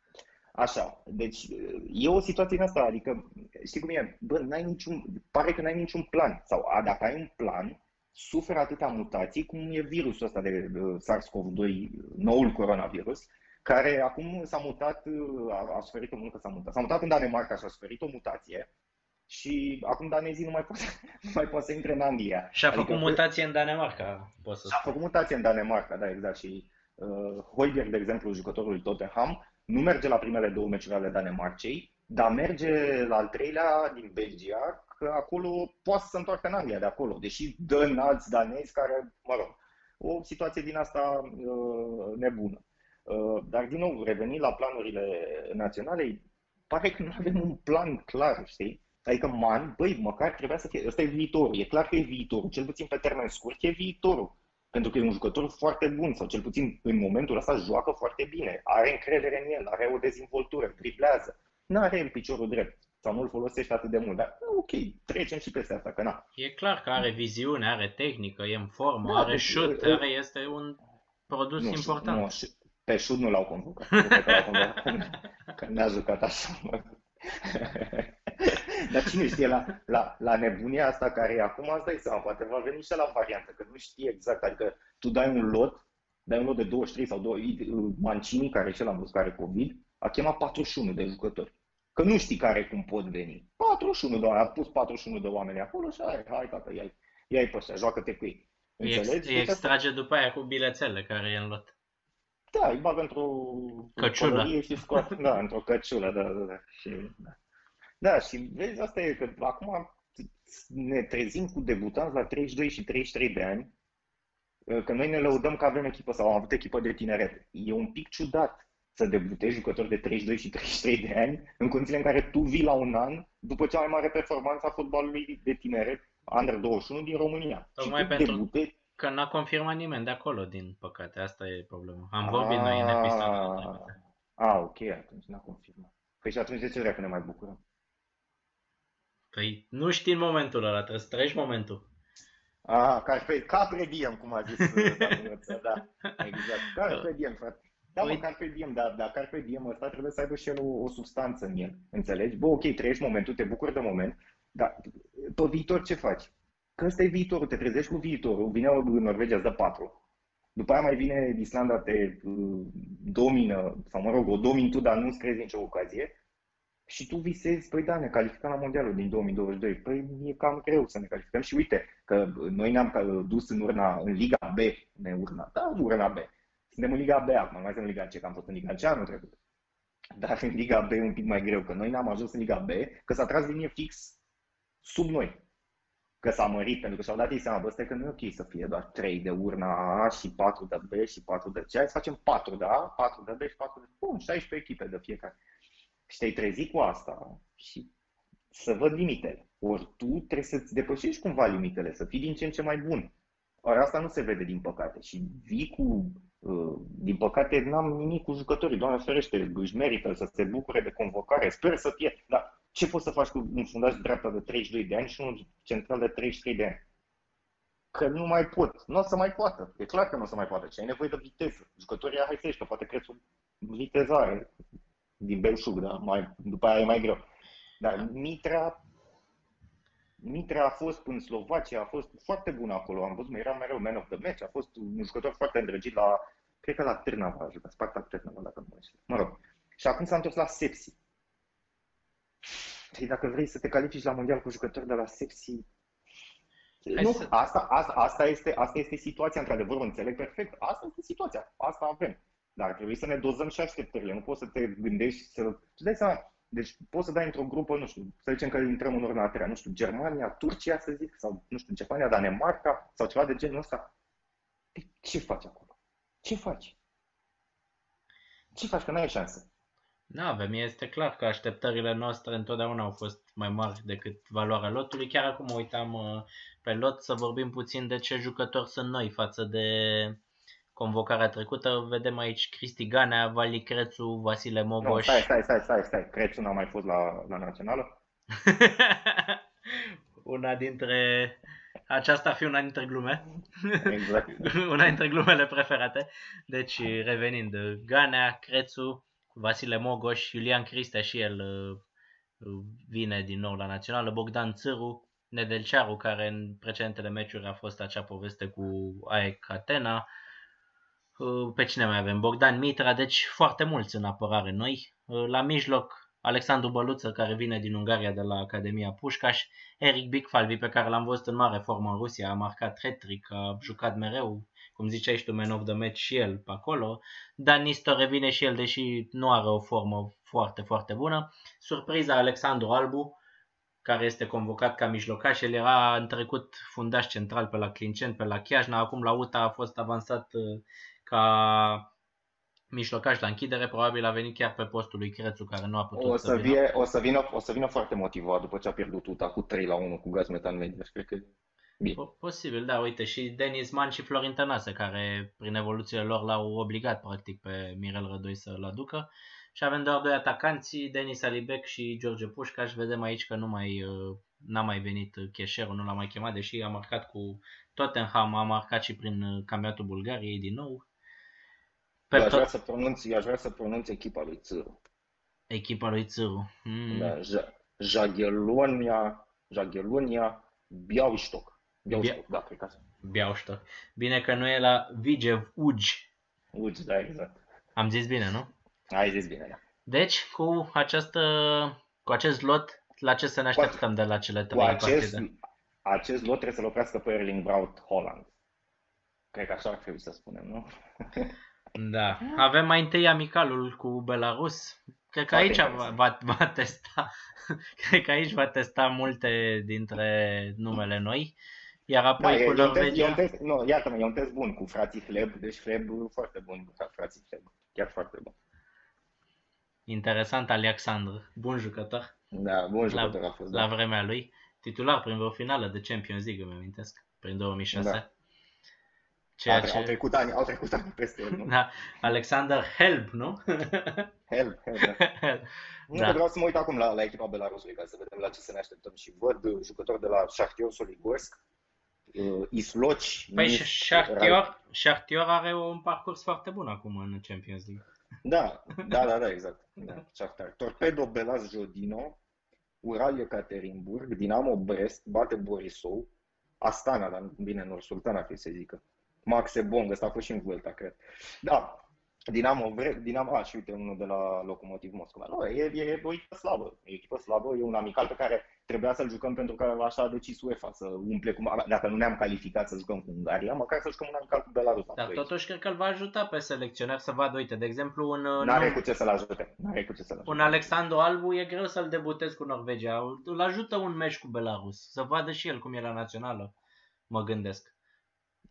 Așa, deci e o situație în asta, adică știi cum e, bă, n-ai niciun, pare că n-ai niciun plan. Sau a, dacă ai un plan, suferă atâtea mutații cum e virusul ăsta de SARS-CoV-2, noul coronavirus, care acum s-a mutat, a, a suferit o muncă, s-a mutat. S-a mutat în Danemarca și a suferit o mutație și acum danezii nu mai pot, nu mai pot să intre în Anglia. Și a adică făcut mutație în Danemarca, pot să A făcut mutație în Danemarca, da, exact. Și uh, Hoiberg, de exemplu, jucătorul Tottenham, nu merge la primele două meciuri ale Danemarcei, dar merge la al treilea din Belgia, că acolo poate să se întoarcă în Anglia de acolo, deși dă în alți danezi care, mă rog, o situație din asta uh, nebună. Uh, dar, din nou, revenind la planurile naționale, pare că nu avem un plan clar, știi? Adică Man, băi, măcar trebuia să fie, ăsta e viitorul, e clar că e viitorul, cel puțin pe termen scurt e viitorul. Pentru că e un jucător foarte bun, sau cel puțin în momentul ăsta joacă foarte bine, are încredere în el, are o dezvoltură, driblează. Nu are în piciorul drept sau nu-l folosești atât de mult, dar ok, trecem și peste asta, că na. E clar că are viziune, are tehnică, e în formă, da, are deci, șut, uh, are, este un produs nu, important. Nu, pe șut nu l-au convocat, că n-a jucat așa. Dar cine știe, la, la, la nebunia asta care e acum, asta e seama, poate va veni și la variantă, că nu știe exact, adică tu dai un lot, dai un lot de 23 sau 2, Mancini, care și l-am văzut care COVID, a chemat 41 de jucători. Că nu știi care cum pot veni. 41 de oameni, a pus 41 de oameni acolo și hai, hai tata, ia-i, ia-i pe ăștia, joacă-te cu ei. Înțelegi? Îi extrage după aia cu bilețele care e în lot. Da, îi bagă într-o căciulă și scoate, da, într-o căciulă, da, da, da. Și, da. da, și vezi, asta e că acum ne trezim cu debutanți la 32 și 33 de ani, că noi ne lăudăm că avem echipă sau am avut echipă de tineret. E un pic ciudat să debutezi jucători de 32 și 33 de ani în condițiile în care tu vii la un an după cea mai mare performanță a fotbalului de tineret Under 21 din România. Tocmai și pentru debute... că n-a confirmat nimeni de acolo, din păcate. Asta e problema. Am vorbit a... noi în episodul A, ok, atunci n-a confirmat. Păi și atunci de ce vrea că ne mai bucurăm? Păi nu știi în momentul ăla, trebuie să treci momentul. Ah, carpe, carpe diem, cum a zis da, exact. Carpe diem, frate. Da, mă, carpe diem, dar, dar carpe diem ăsta trebuie să aibă și el o, o substanță în el. Înțelegi? Bă, ok, trăiești momentul, te bucuri de moment, dar pe viitor ce faci? Că ăsta e viitorul, te trezești cu viitorul, vine o Norvegia, îți dă patru. După aia mai vine Islanda, te uh, domină, sau mă rog, o domini tu, dar nu-ți crezi nicio ocazie. Și tu visezi, păi da, ne calificăm la Mondialul din 2022. Păi e cam greu să ne calificăm și uite că noi ne-am dus în urna, în Liga B, ne urna, da, urna B. Suntem în Liga B acum, mai suntem în Liga C, că am fost în Liga C anul trecut. Dar în Liga B e un pic mai greu, că noi n-am ajuns în Liga B, că s-a tras linie fix sub noi. Că s-a mărit, pentru că și-au dat ei seama, bă, stai că nu e ok să fie doar 3 de urna A și 4 de B și 4 de C. Hai să facem 4 de A, 4 de B și 4 de Bun, 16 echipe de fiecare. Și te-ai trezit cu asta și să văd limitele. Ori tu trebuie să-ți depășești cumva limitele, să fii din ce în ce mai bun. Ori asta nu se vede, din păcate. Și vii cu Uh, din păcate, n-am nimic cu jucătorii, doamne ferește, își merită să se bucure de convocare, sper să fie, dar Ce poți să faci cu un fundaș dreapta de 32 de ani și un central de 33 de ani? Că nu mai pot. Nu o să mai poată. E clar că nu o să mai poată. Și ai nevoie de viteză. Jucătorii hai să că poate crezi o vitezare din belșug, da? Mai, după aia e mai greu. Dar Mitra Mitra a fost în Slovacia, a fost foarte bun acolo, am văzut, era mereu man of the match, a fost un jucător foarte îndrăgit la, cred că la Târnava a jucat, Spartak Târnava, dacă nu știu. Mă rog. Și acum s-a întors la Sepsi. Și dacă vrei să te califici la mondial cu jucători de la Sepsi, Hai nu, să... asta, asta, asta, este, asta este situația, într-adevăr, înțeleg perfect. Asta este situația, asta avem. Dar trebuie să ne dozăm și așteptările. Nu poți să te gândești să... Tu dai seama, deci poți să dai într-o grupă, nu știu, să zicem că intrăm în urma a treia, nu știu, Germania, Turcia, să zic, sau, nu știu, Germania, Danemarca, sau ceva de genul ăsta. De ce faci acolo? Ce faci? Ce faci? Că n-ai șansă. Nu avem, este clar că așteptările noastre întotdeauna au fost mai mari decât valoarea lotului. Chiar acum uitam uh, pe lot să vorbim puțin de ce jucători sunt noi față de convocarea trecută. Vedem aici Cristi Ganea, Vali Crețu, Vasile Mogoș. No, stai, stai, stai, stai, stai. Crețu n-a mai fost la, la națională? una dintre... Aceasta ar fi una dintre glume. Exact. una dintre glumele preferate. Deci, revenind, Ganea, Crețu, Vasile Mogoș, Iulian Cristea și el uh, vine din nou la națională, Bogdan Țâru, Nedelcearu, care în precedentele meciuri a fost acea poveste cu AEC Atena, Uh, pe cine mai avem? Bogdan Mitra, deci foarte mulți în apărare noi. Uh, la mijloc, Alexandru Băluță, care vine din Ungaria de la Academia Pușcaș, Eric Bigfalvi, pe care l-am văzut în mare formă în Rusia, a marcat hat a jucat mereu, cum ziceai și tu, man of the match și el pe acolo. Dan Nistor revine și el, deși nu are o formă foarte, foarte bună. Surpriza Alexandru Albu, care este convocat ca mijlocaș. El era în trecut fundaș central pe la Clincen, pe la Chiajna, acum la UTA a fost avansat uh, ca mijlocaș la închidere, probabil a venit chiar pe postul lui Crețu, care nu a putut o să, să vie, o să vină. O să vină foarte motivat după ce a pierdut UTA cu 3 la 1 cu gaz metan media. Cred că Bine. Posibil, da, uite, și Denis Man și Florin Tănase, care prin evoluțiile lor l-au obligat practic pe Mirel Rădoi să-l aducă. Și avem doar doi atacanți, Denis Alibec și George Pușcaș. Vedem aici că nu mai, uh, n-a mai venit Cheșerul, nu l-a mai chemat, deși a marcat cu Tottenham, a marcat și prin uh, campionatul Bulgariei din nou. Pe aș, vrea să pronunț, aș vrea să pronunț echipa lui Țâru. Echipa lui Țâru. Mm. Da, Jagiellonia, Jagiellonia, Białystok. Białystok, Bia... da, cred că Białystok. Bine că nu e la Vigev Ugi. Ugi, da, exact. Am zis bine, nu? Ai zis bine, da. Deci, cu, această, cu acest lot, la ce să ne așteptăm de la cele trei cu acest, partide? Acest lot trebuie să-l oprească pe Erling Braut Holland. Cred că așa ar trebui să spunem, nu? Da. Avem mai întâi amicalul cu Belarus. Cred că aici va, va, va testa cred că aici va testa multe dintre numele noi. Iar apoi da, cu Norvegia... E un test, nu, iată-mă, e un test bun cu frații Fleb, deci Fleb foarte bun cu frații Fleb, chiar foarte bun. Interesant Alexandru, bun jucător. Da, bun jucător la, a fost. La da. vremea lui, titular prin vreo finală de Champions League, îmi amintesc, prin 2006. Da. Ceea ce... Au trecut ani, au trecut ani peste el, nu? Da. Alexander Helb, nu? Helb, Helb, da. Helb. Nu, da. vreau să mă uit acum la, la echipa Belarusului ca să vedem la ce să ne așteptăm și văd uh, jucători de la Shahtior Soligorsk, uh, Isloci, Păi Shahtior, Shahtior are un parcurs foarte bun acum în Champions League. Da, da, da, da, exact. Da, Shakhtar. Torpedo Belas Jodino, Ural Ekaterinburg, Dinamo Brest, bate Borisov, Astana, dar bine, Nur Sultan ar fi să zică. Max Bong, ăsta a fost și în Vuelta, cred. Da, Dinamo, Dinamo, a, și uite unul de la Locomotiv Moscova. Nu, e, e o echipă slabă, e o echipă slabă, e un amical pe care trebuia să-l jucăm pentru că așa a decis UEFA, să umple cu, dacă nu ne-am calificat să jucăm cu Ungaria, măcar să jucăm un amical cu Belarus. Dar totuși cred că îl va ajuta pe selecționer să vadă, uite, de exemplu, un... N-are cu ce să-l ajute, n-are cu ce să-l ajute. Un Alexandru Albu e greu să-l debutezi cu Norvegia, îl ajută un meci cu Belarus, să vadă și el cum e la națională, mă gândesc.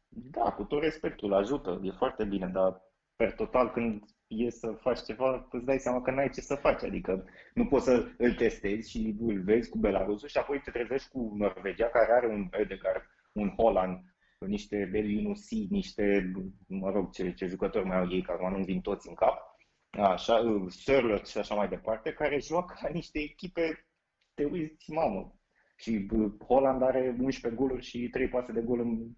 Da, cu tot respectul, ajută, e foarte bine, dar per total când e să faci ceva, îți dai seama că n-ai ce să faci, adică nu poți să îl testezi și îl vezi cu Belarusul și apoi te trezești cu Norvegia, care are un Ödegaard, un Holland, niște Beliunusi, niște, mă rog, ce, ce jucători mai au ei, care nu vin toți în cap, așa, Sörlot și așa mai departe, care joacă la niște echipe te uiți, mamă. Și Holland are 11 goluri și 3 pase de gol în,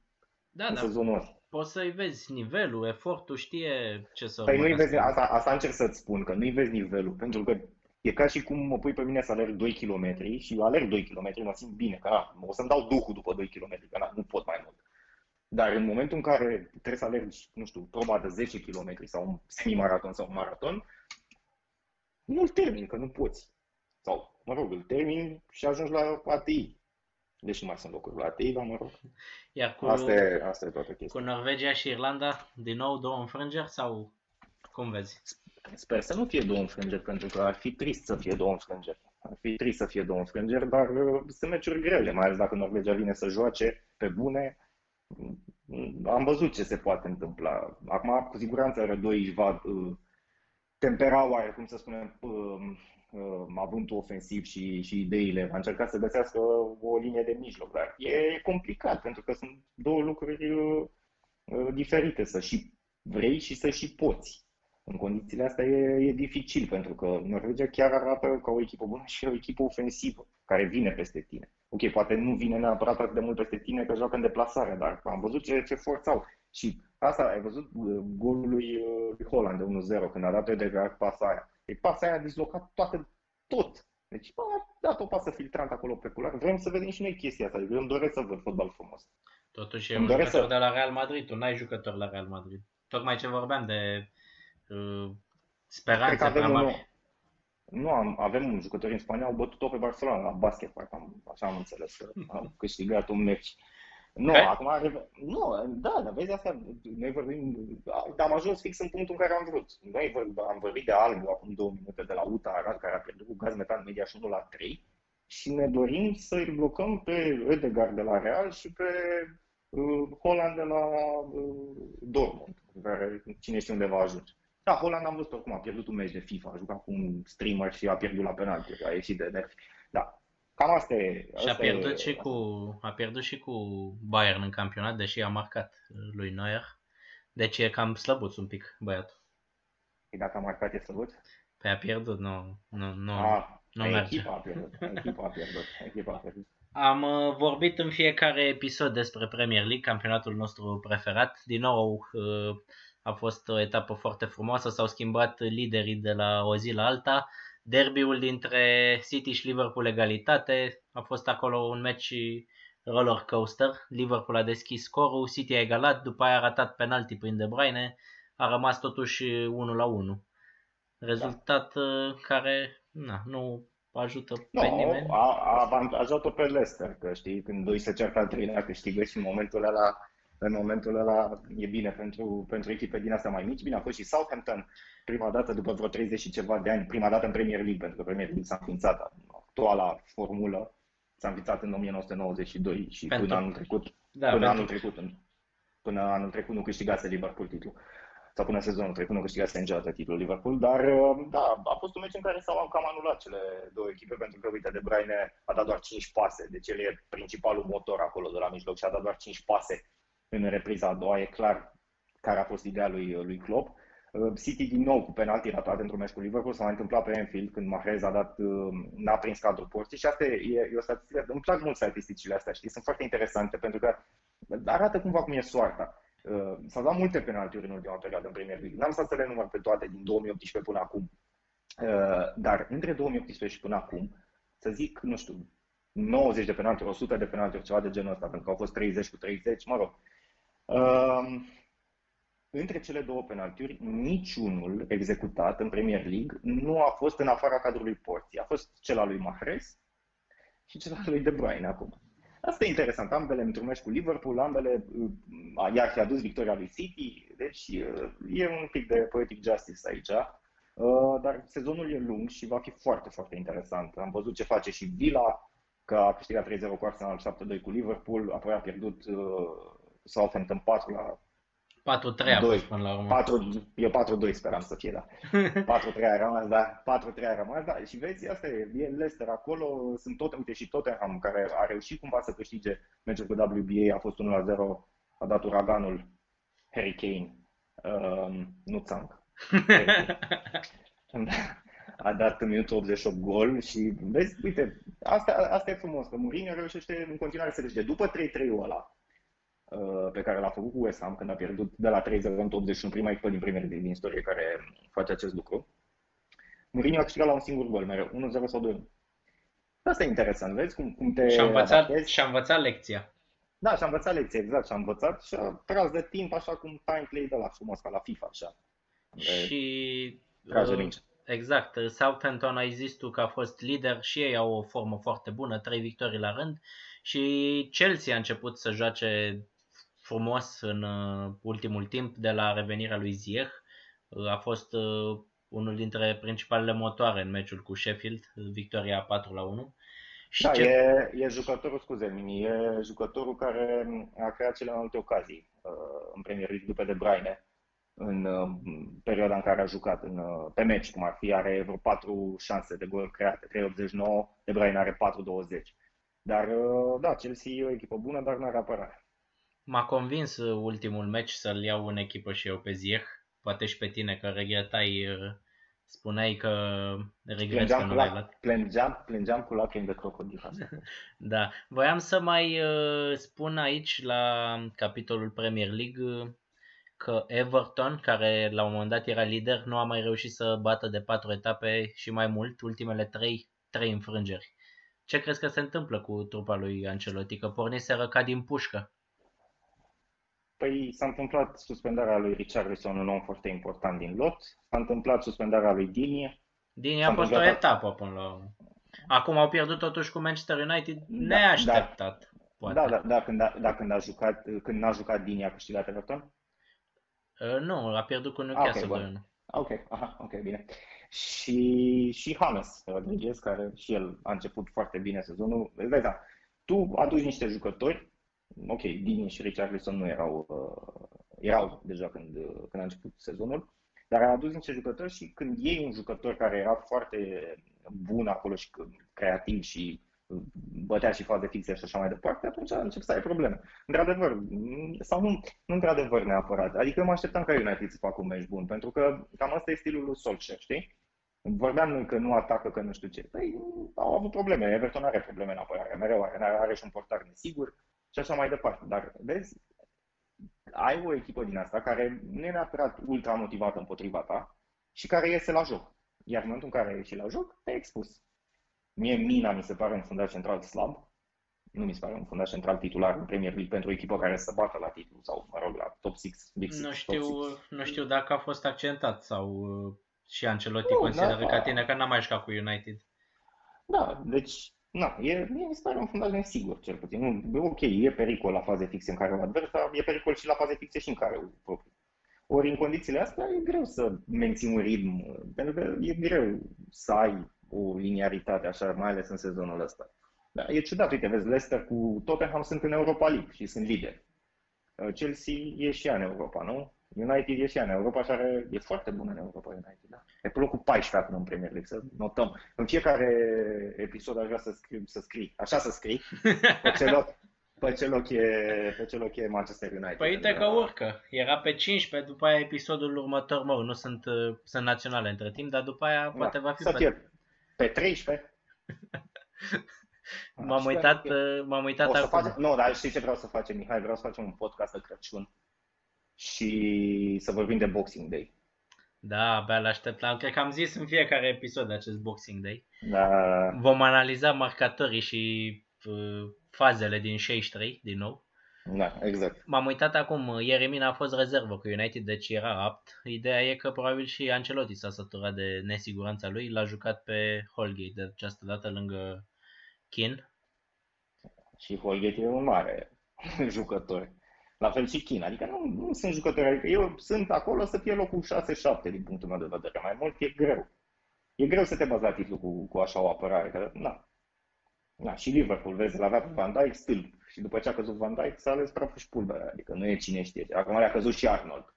da, în da. sezonul ăsta. Poți să-i vezi nivelul, efortul, știe ce să Păi nu-i vezi, asta, asta încerc să-ți spun, că nu-i vezi nivelul, pentru că e ca și cum mă pui pe mine să alerg 2 km și alerg 2 km, mă simt bine, că na, o să-mi dau duhul după 2 km, că na, nu pot mai mult. Dar în momentul în care trebuie să alergi, nu știu, proba de 10 km sau un semi-maraton sau un maraton, nu-l termin, că nu poți. Sau, mă rog, îl termin și ajungi la ATI. Deși mai sunt locuri la ATI, dar mă rog. Iar cu, asta, e, asta e toată chestia. Cu Norvegia și Irlanda, din nou două înfrângeri sau cum vezi? Sper să nu fie două înfrângeri, pentru că ar fi trist să fie două înfrângeri. Ar fi trist să fie două înfrângeri, dar uh, sunt meciuri grele, mai ales dacă Norvegia vine să joace pe bune. Am văzut ce se poate întâmpla. Acum, cu siguranță, Rădoi își va uh, tempera oare, cum să spunem, uh, uh, avântul ofensiv și, și ideile. A încercat să găsească o linie de mijloc, dar e complicat, pentru că sunt două lucruri uh, uh diferite, să și vrei și să și poți. În condițiile astea e, e dificil, pentru că Norvegia chiar arată ca o echipă bună și o echipă ofensivă, care vine peste tine. Ok, poate nu vine neapărat atât de mult peste tine că joacă în deplasare, dar am văzut ce, ce forță au. Și asta, ai văzut uh, golul lui, uh, lui Holland de 1-0, când a dat de pasarea. E pasa aia a dislocat toate, tot. Deci a dat o pasă filtrantă acolo pe culoare. Vrem să vedem și noi chestia asta. Eu îmi doresc să văd fotbal frumos. Totuși e îmi un jucător să... de la Real Madrid. Tu n-ai jucător la Real Madrid. Tocmai ce vorbeam de uh, speranțe prea mari. Nu, am, avem un jucător în Spania, au bătut-o pe Barcelona la basket, am, așa am înțeles, că au câștigat un meci. Nu, okay. acum, nu, da, dar vezi asta, noi vorbim, am ajuns fix în punctul în care am vrut. Noi am vorbit de Albu acum două minute de la UTA Arad, care a pierdut cu gaz metan media și 1 la 3 și ne dorim să-i blocăm pe Ödegaard de la Real și pe uh, Holland de la uh, Dortmund, care cine știe unde va ajunge. Da, Holland am văzut oricum, a pierdut un meci de FIFA, a jucat cu un streamer și a pierdut la penalti, a ieșit de nervi. Da, cam asta e. Asta și a pierdut, e, și cu, a pierdut și cu Bayern în campionat, deși a marcat lui Neuer. Deci e cam slăbuț un pic băiatul. Și dacă a marcat e slăbuț? Păi a pierdut, nu, nu, nu, a, nu merge. Echipa a pierdut, echipa a pierdut, echipa a pierdut. Am uh, vorbit în fiecare episod despre Premier League, campionatul nostru preferat. Din nou, uh, a fost o etapă foarte frumoasă, s-au schimbat liderii de la o zi la alta. Derbiul dintre City și Liverpool egalitate, a fost acolo un meci roller coaster. Liverpool a deschis scorul, City a egalat, după aia a ratat penalti prin De Bruyne, a rămas totuși 1 la 1. Rezultat da. care na, nu ajută no, pe nimeni. A, a avantajat-o pe Leicester, că știi, când doi se certă al treilea câștigă și în momentul ăla în momentul ăla e bine pentru, pentru echipe din astea mai mici. Bine, a fost și Southampton prima dată după vreo 30 și ceva de ani, prima dată în Premier League, pentru că Premier League s-a înființat, actuala formulă s-a înființat în 1992 și pentru... până anul trecut, da, până pentru... anul trecut, până anul trecut nu câștigase Liverpool titlul sau până sezonul trecut nu câștigase niciodată titlul Liverpool, dar da, a fost un meci în care s-au cam anulat cele două echipe pentru că, uite, De Bruyne a dat doar 5 pase, deci el e principalul motor acolo de la mijloc și a dat doar 5 pase în repriza a doua, e clar care a fost ideea lui, lui Klopp. Uh, City din nou cu penalti ratate într-un meci cu Liverpool s-a mai întâmplat pe Anfield când Mahrez a dat, uh, n-a prins cadrul porții și asta e, e o statistică, îmi plac mult statisticile astea, știi, sunt foarte interesante pentru că arată cumva cum e soarta. Uh, s-au dat multe penaltiuri în ultima perioadă în Premier League. N-am stat să le număr pe toate din 2018 până acum. Dar între 2018 și până acum, să zic, nu știu, 90 de penaltiuri, 100 de penaltiuri, ceva de genul ăsta, pentru că au fost 30 cu 30, mă rog. Uh, între cele două penaltiuri, niciunul executat în Premier League nu a fost în afara cadrului porții. A fost cel al lui Mahrez și cel al lui De Bruyne acum. Asta e interesant. Ambele într-un meci cu Liverpool, ambele uh, iar și-a dus victoria lui City, deci uh, e un pic de poetic justice aici. Uh, dar sezonul e lung și va fi foarte, foarte interesant. Am văzut ce face și Villa, că a câștigat 3-0 cu Arsenal, 7-2 cu Liverpool, apoi a pierdut uh, Southampton 4 la 4-3 a fost până la urmă. 4, eu 4-2 speram să fie, da. 4-3 a rămas, da. 4-3 a rămas, da. Și vezi, asta e, e Leicester acolo, sunt tot, uite și Tottenham, care a reușit cumva să câștige meciul cu WBA, a fost 1-0, a dat uraganul Harry Kane, um, nu Țanc. a dat în minutul 88 gol și vezi, uite, asta, asta e frumos, că Mourinho reușește în continuare să câștige. După 3-3 ăla, uh, pe care l-a făcut cu West Ham când a pierdut de la 3-0 în 81, prima echipă din Premier din istorie care face acest lucru. Mourinho a câștigat la un singur gol mereu, 1-0 sau 2 Asta e interesant, vezi cum, cum te și-a învățat, și-a învățat lecția. Da, și-a învățat lecția, exact, și-a învățat și a tras de timp așa cum time play de la frumos, ca la FIFA, așa. Și... Uh, exact, Southampton a zis tu că a fost lider și ei au o formă foarte bună, trei victorii la rând și Chelsea a început să joace frumos în uh, ultimul timp de la revenirea lui Ziyech. Uh, a fost uh, unul dintre principalele motoare în meciul cu Sheffield, victoria 4 la 1. Și da, ce... e, e jucătorul, scuze mini, e jucătorul care a creat cele mai multe ocazii uh, în Premier League după De Bruyne în uh, perioada în care a jucat în, uh, pe meci, cum ar fi, are vreo 4 șanse de gol create, 3,89, De Bruyne are 4,20. Dar, uh, da, Chelsea e o echipă bună, dar nu are apărare. M-a convins uh, ultimul meci să-l iau în echipă și eu pe Ziyech, poate și pe tine, că regretai uh, Spuneai că regreți că nu l-ai luat. Plângeam, plângeam cu lacrimi de crocodil. da. Voiam să mai uh, spun aici, la capitolul Premier League, uh, că Everton, care la un moment dat era lider, nu a mai reușit să bată de patru etape și mai mult, ultimele trei, trei înfrângeri. Ce crezi că se întâmplă cu trupa lui Ancelotti? Că porniseră ca din pușcă. Păi s-a întâmplat suspendarea lui Richarlison, un om foarte important din lot, s-a întâmplat suspendarea lui Dini. Dini a fost o etapă până la urmă. Acum au pierdut totuși cu Manchester United da, neașteptat. Da, poate. da, da, da, când a, da, când a jucat, când n-a jucat Dini a câștigat Everton? Uh, nu, a pierdut cu Newcastle ah, okay, Ok, aha, ok, bine. Și, și James Rodriguez, care și el a început foarte bine sezonul. Vezi, da, tu aduci niște jucători ok, Dini și Richarlison nu erau, uh, erau deja când, uh, când a început sezonul, dar a adus niște jucători și când iei un jucător care era foarte bun acolo și creativ și bătea și faze fixe și așa mai departe, atunci încep să ai probleme. Într-adevăr, sau nu, nu într-adevăr neapărat. Adică mă așteptam ca United să facă un meci bun, pentru că cam asta e stilul lui Solskjaer, știi? Vorbeam noi că nu atacă, că nu știu ce. Păi au avut probleme. Everton are probleme în apărare, mereu are, are și un portar nesigur și așa mai departe. Dar, vezi, ai o echipă din asta care nu e neapărat ultra motivată împotriva ta și care iese la joc. Iar în momentul în care ieși la joc, te-ai expus. Mie Mina mi se pare un fundaș central slab, nu mi se pare un fundaș central titular în Premier League pentru o echipă care să bată la titlu sau, mă rog, la top 6, big 6, nu știu, Nu știu dacă a fost accentat sau uh, și Ancelotti nu, consideră da, ca tine că n-a mai jucat cu United. Da, deci Na, e, mie mi se pare un fundaj nesigur, cel puțin. Nu, ok, e pericol la faze fixe în care o advers, dar e pericol și la faze fixe și în care o propriu. Ori în condițiile astea e greu să menții un ritm, pentru că e greu să ai o linearitate așa, mai ales în sezonul ăsta. Da, e ciudat, uite, vezi, Leicester cu Tottenham sunt în Europa League și sunt lideri. Chelsea e și ea în Europa, nu? United e și în Europa și are, e foarte bună în Europa United, da? E pe locul 14 acum în Premier League, să notăm. În fiecare episod aș vrea să scrii, să scrii așa să scrii, pe ce loc, pe ce loc e, pe ce loc e Manchester United. Păi uite că urcă. Era pe 15, după aia episodul următor, mă, nu sunt, sunt naționale între timp, dar după aia da, poate va fi să pe... Fie pe 13. m-am uitat, m-am uitat acum. Face... Nu, dar știi ce vreau să facem, Mihai? Vreau să facem un podcast de Crăciun și să vorbim de Boxing Day. Da, abia l-aștept. Cred că am zis în fiecare episod acest Boxing Day. Da. Vom analiza marcatorii și uh, fazele din 63 din nou. Da, exact. M-am uitat acum, Ieremina a fost rezervă cu United, deci era apt. Ideea e că probabil și Ancelotti s-a săturat de nesiguranța lui, l-a jucat pe Holgate de această dată lângă Kin. Și Holgate e un mare jucător. La fel și China. Adică nu, nu sunt jucători. Adică eu sunt acolo să fie locul 6-7 din punctul meu de vedere. Mai mult e greu. E greu să te bazi la titlu cu, cu așa o apărare. Că, na. Na, și Liverpool, vezi, l-avea pe Van Dijk stâlp. Și după ce a căzut Van Dijk, s-a ales praful și pulbere. Adică nu e cine știe. Acum a căzut și Arnold.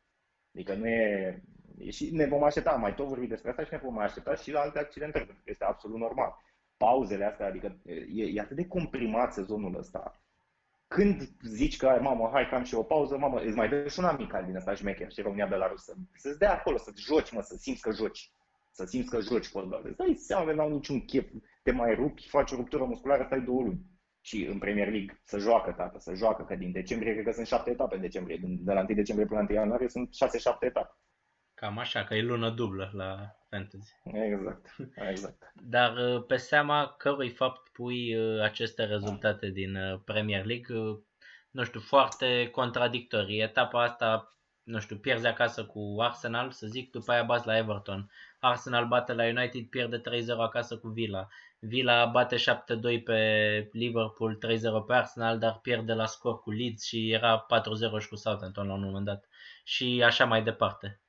Adică nu e... Și ne vom aștepta, mai tot vorbi despre asta și ne vom mai aștepta și la alte accidente, pentru că este absolut normal. Pauzele astea, adică e, e atât de comprimat sezonul ăsta când zici că, mamă, hai că am și o pauză, mamă, îți mai dă și un amical din ăsta șmecher și România Belarus să, să-ți dea acolo, să-ți joci, mă, să simți că joci. să simți că joci fotbal. Îți dai seama că n-au niciun chef, te mai rupi, faci o ruptură musculară, stai două luni. Și în Premier League să joacă, tată, să joacă, că din decembrie cred că sunt șapte etape în decembrie, de la 1 decembrie până la 1 ianuarie sunt șase-șapte etape. Cam așa, că e lună dublă la fantasy. Exact, exact. Dar uh, pe seama cărui fapt pui uh, aceste rezultate din uh, Premier League, nu știu, foarte contradictorii. Etapa asta, nu știu, pierzi acasă cu Arsenal, să zic, după aia bați la Everton. Arsenal bate la United, pierde 3-0 acasă cu Villa. Villa bate 7-2 pe Liverpool, 3-0 pe Arsenal, dar pierde la scor cu Leeds și era 4-0 și cu Southampton la un moment dat. Și așa mai departe.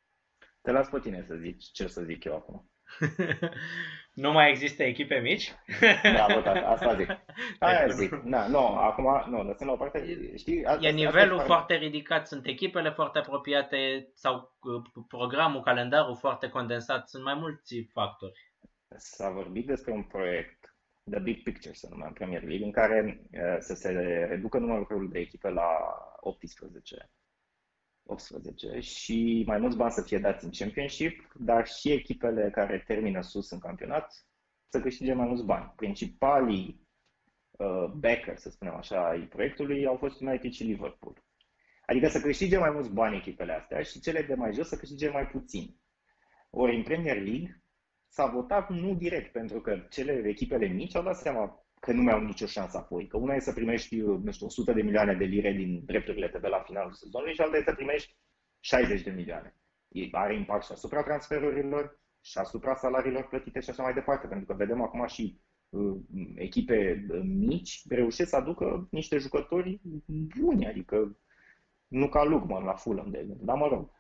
Te las pe tine să zici ce să zic eu acum. nu mai există echipe mici? da, bă, da, asta zic. Aia zic. Na, nu, acum, nu, lăsăm la o parte. Știi, asta, e nivelul asta foarte ridicat, sunt echipele foarte apropiate sau uh, programul, calendarul foarte condensat, sunt mai mulți factori. S-a vorbit despre un proiect, The Big Picture se numea în Premier League, în care uh, să se reducă numărul de echipe la 18 18 și mai mulți bani să fie dați în Championship, dar și echipele care termină sus în campionat să câștige mai mulți bani. Principalii uh, backer, să spunem așa, ai proiectului au fost United și Liverpool. Adică să câștige mai mulți bani echipele astea și cele de mai jos să câștige mai puțin. Ori în Premier League s-a votat nu direct, pentru că cele echipele mici au dat seama că nu mai au nicio șansă apoi. Că una e să primești, nu știu, 100 de milioane de lire din drepturile TV la finalul sezonului și alta e să primești 60 de milioane. Are impact și asupra transferurilor și asupra salariilor plătite și așa mai departe, pentru că vedem acum și uh, echipe uh, mici reușesc să aducă niște jucători buni, adică nu ca Lugman la Fulham, de exemplu, dar mă rog.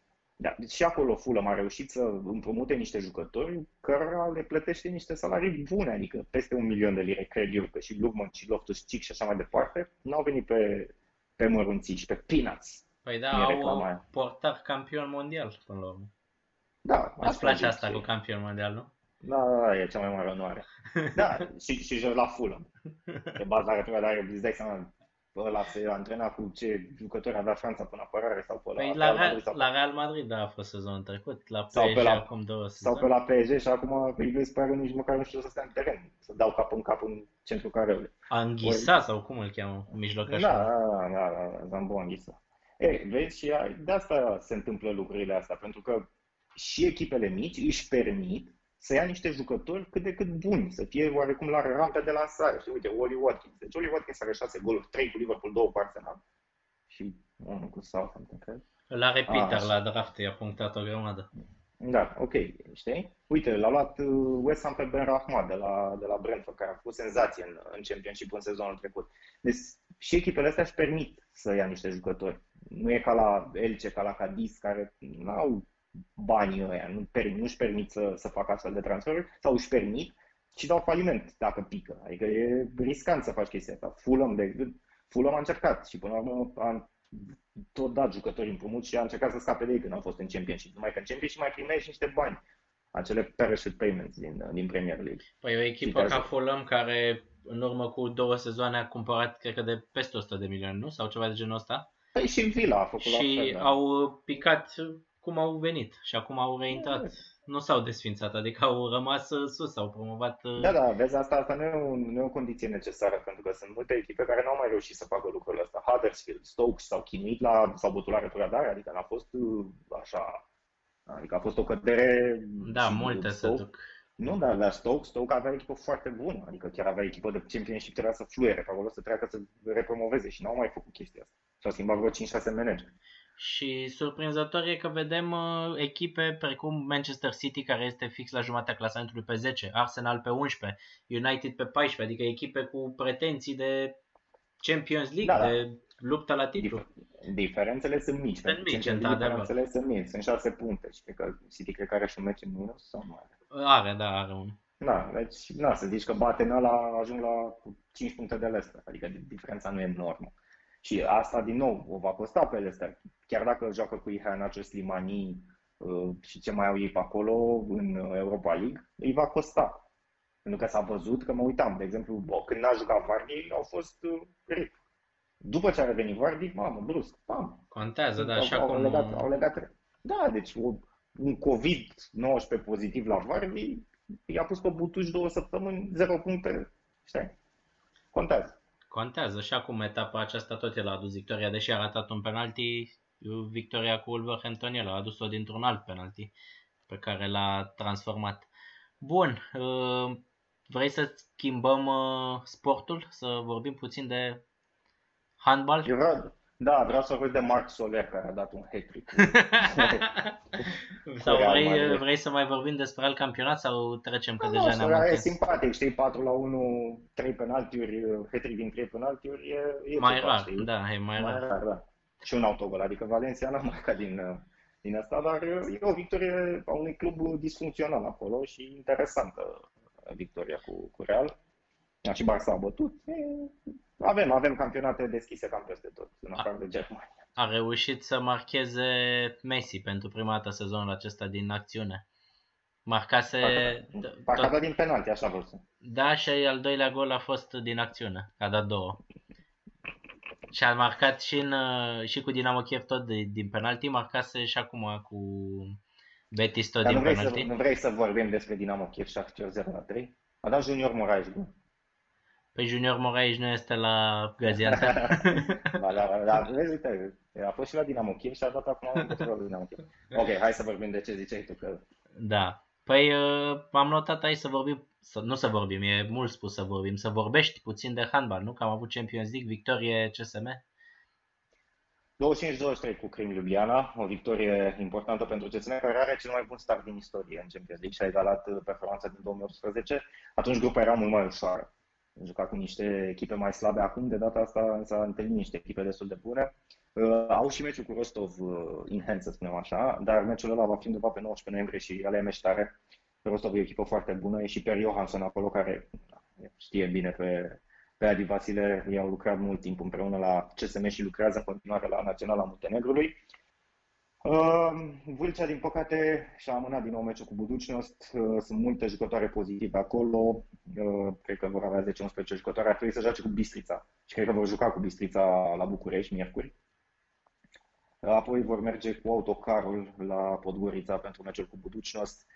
Da, deci și acolo Fulham a reușit să împrumute niște jucători care le plătește niște salarii bune, adică peste un milion de lire, cred eu, că și Lugman și Loftus Cheek și așa mai departe, n-au venit pe, pe mărunții și pe peanuts. Păi da, au portat campion mondial până la urmă. Da, Îți place asta cu campion mondial, nu? Da, da, da, e cea mai mare onoare. Da, și, și la Fulham. Pe baza care dar îți dai seama, ăla se antrena cu ce jucători avea Franța până apărare sau pe la, păi la, Real, Madrid, sau... la Real Madrid da, a fost sezonul trecut, la PSG sau pe la, acum două sezon. Sau pe la PSG și acum îi vezi pare nici măcar nu știu să stea în teren, să dau cap în cap în centrul careului. Anghisa Ori... sau cum îl cheamă, mijlocașul? Da, da, da, da, Zambo Anghisa. Ei, vezi, și de asta se întâmplă lucrurile astea, pentru că și echipele mici își permit să ia niște jucători cât de cât buni, să fie oarecum la rampe de lansare. Și uite, Oli Watkins. Deci Oli Watkins are 6 goluri, 3 cu Liverpool, 2 cu Arsenal. Și unul cu Southampton, cred. La repeater, ah, la draft, i-a punctat o grămadă. Da, ok, știi? Uite, l-a luat uh, West Ham pe Ben Rahma de la, de la Brentford, care a fost senzație în, în Championship în sezonul trecut. Deci și echipele astea își permit să ia niște jucători. Nu e ca la Elce, ca la Cadiz, care nu au banii ăia, nu permit, nu-și permit să, să facă astfel de transferuri sau își permit și dau faliment dacă pică. Adică e riscant să faci chestia asta. Fulham, de, Fulham a încercat și până la urmă a tot dat jucători împrumut și a încercat să scape de ei când au fost în Championship. Numai că în Championship mai primești niște bani. Acele parachute payments din, din Premier League. Păi o echipă ca Fulham care în urmă cu două sezoane a cumpărat, cred că de peste 100 de milioane, nu? Sau ceva de genul ăsta? Păi și Villa a făcut și la fel, da. au picat cum au venit și acum au reintrat. Nu s-au desfințat, adică au rămas uh, sus, au promovat... Uh, da, da, vezi, asta, asta nu, e o, nu e o condiție necesară, pentru că sunt multe echipe care nu au mai reușit să facă lucrurile astea. Huddersfield, Stoke s-au chinuit la, s-au bătut la retrogradare, adică n-a fost uh, așa, adică a fost o cădere... Da, multe se duc. Nu, dar la Stoke, Stoke avea echipă foarte bună, adică chiar avea echipă de championship, trebuia să fluiere pe acolo, să treacă să repromoveze și n-au mai făcut chestia asta. Și-au schimbat vreo 5-6 manageri. Și surprinzător e că vedem uh, echipe precum Manchester City, care este fix la jumatea clasamentului pe 10, Arsenal pe 11, United pe 14, adică echipe cu pretenții de Champions League, da, da. de luptă la titlu. Diferențele sunt mici. Sunt mici, Diferențele sunt mici, sunt 6 puncte și cred că City cred că are și un meci în minus sau nu are? Are, da, are un. Da, deci, na, să zici că bate în ăla, ajung la 5 puncte de Leicester, adică diferența nu e enormă. Și asta, din nou, o va costa pe Leicester. Chiar dacă joacă cu Ihanacho, Slimani uh, și ce mai au ei pe acolo în Europa League, îi va costa. Pentru că s-a văzut că mă uitam, de exemplu, bă, când n-a jucat Vardy, au fost uh, rip. După ce a revenit Vardy, mamă, brusc, pam. Contează, da, și acum... Au legat, au legat Da, deci o, un COVID-19 pozitiv la Vardy, i-a pus pe butuș două săptămâni, 0 puncte, știi? Contează. Contează și acum etapa aceasta tot el a adus victoria, deși a ratat un penalti, victoria cu Wolverhampton el a adus-o dintr-un alt penalti pe care l-a transformat. Bun, uh, vrei să schimbăm uh, sportul, să vorbim puțin de handbal? Eu vreau, da, vreau să vorbesc de Marc Soler, care a dat un hat-trick. sau vrei, vrei să mai vorbim despre alt campionat sau trecem că deja ne-am e simpatic, știi, 4 la 1, 3 penaltiuri, hat-trick din 3 penaltiuri, e, e mai ceva, rar, știi? da, e mai, mai rar. rar da. Și un autogol, adică Valencia n-a marcat din, din asta, dar e o victorie a unui club disfuncțional acolo și interesantă victoria cu, cu Real. Și Barça a bătut. E, avem, avem campionate deschise cam peste tot, în afară de Germania. A reușit să marcheze Messi pentru prima dată sezonul acesta din acțiune. Marcase... Parcă tot... din penalti, așa vreau să. Da, și al doilea gol a fost din acțiune. A dat două. Și a marcat și, în, și cu Dinamo Kiev tot de, din penalti, marcase și acum cu Betis tot Dar din nu vrei penalti. Să, nu vrei să vorbim despre Dinamo Kiev și 0 la 3? A dat Junior Moraes, nu? Păi Junior Moraes nu este la Gaziantep? ba, da, da, da, vezi, uite, a fost și la Dinamo Kiev și a dat acum un la Dinamo Kiev. Ok, hai să vorbim de ce ziceai tu că... Da. Păi uh, am notat aici să vorbim, să, nu să vorbim, e mult spus să vorbim, să vorbești puțin de handbal, nu? Că am avut Champions League, victorie CSM. 25-23 cu Crim Ljubljana, o victorie importantă pentru CSM, care are cel mai bun start din istorie în Champions League și a egalat performanța din 2018. Atunci grupa era mult mai ușoară jucat cu niște echipe mai slabe acum, de data asta s-a întâlnit niște echipe destul de bune. Uh, au și meciul cu Rostov uh, in hand, să spunem așa, dar meciul ăla va fi undeva pe 19 noiembrie și ale e meci tare. Rostov e o echipă foarte bună, e și Per Johansson acolo care știe bine pe, pe Adi Vasile, ei au lucrat mult timp împreună la CSM și lucrează în continuare la Naționala Muntenegrului. Uh, Vâlcea, din păcate, și-a amânat din nou meciul cu Buducnost. Uh, sunt multe jucătoare pozitive acolo. Uh, cred că vor avea 10-11 jucători. Ar trebui să joace cu Bistrița. Și cred că vor juca cu Bistrița la București, miercuri. Apoi vor merge cu autocarul la Podgorița pentru meciul cu Buducnost.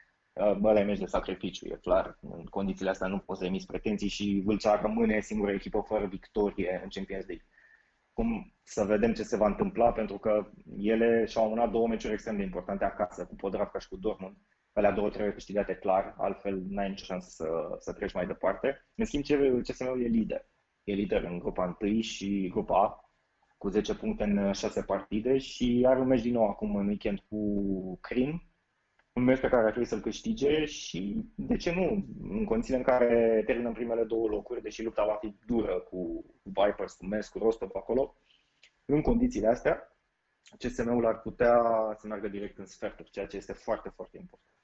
Bă, e meci de sacrificiu, e clar. În condițiile astea nu poți să emiți pretenții și Vâlcea rămâne singura echipă fără victorie în Champions League cum să vedem ce se va întâmpla, pentru că ele și-au amânat două meciuri extrem de importante acasă, cu Podravka și cu Dortmund. Alea două trebuie câștigate clar, altfel n-ai nicio șansă să, să treci mai departe. În schimb, CSM-ul e lider. E lider în grupa 1 și grupa A, cu 10 puncte în 6 partide și are un meci din nou acum în weekend cu Crim, un meci pe care ar trebui să-l câștige și, de ce nu, în condițiile în care terminăm primele două locuri, deși lupta va fi dură cu Vipers, cu Mens, cu Rostov acolo, în condițiile astea, CSM-ul ar putea să meargă direct în sferturi, ceea ce este foarte, foarte important.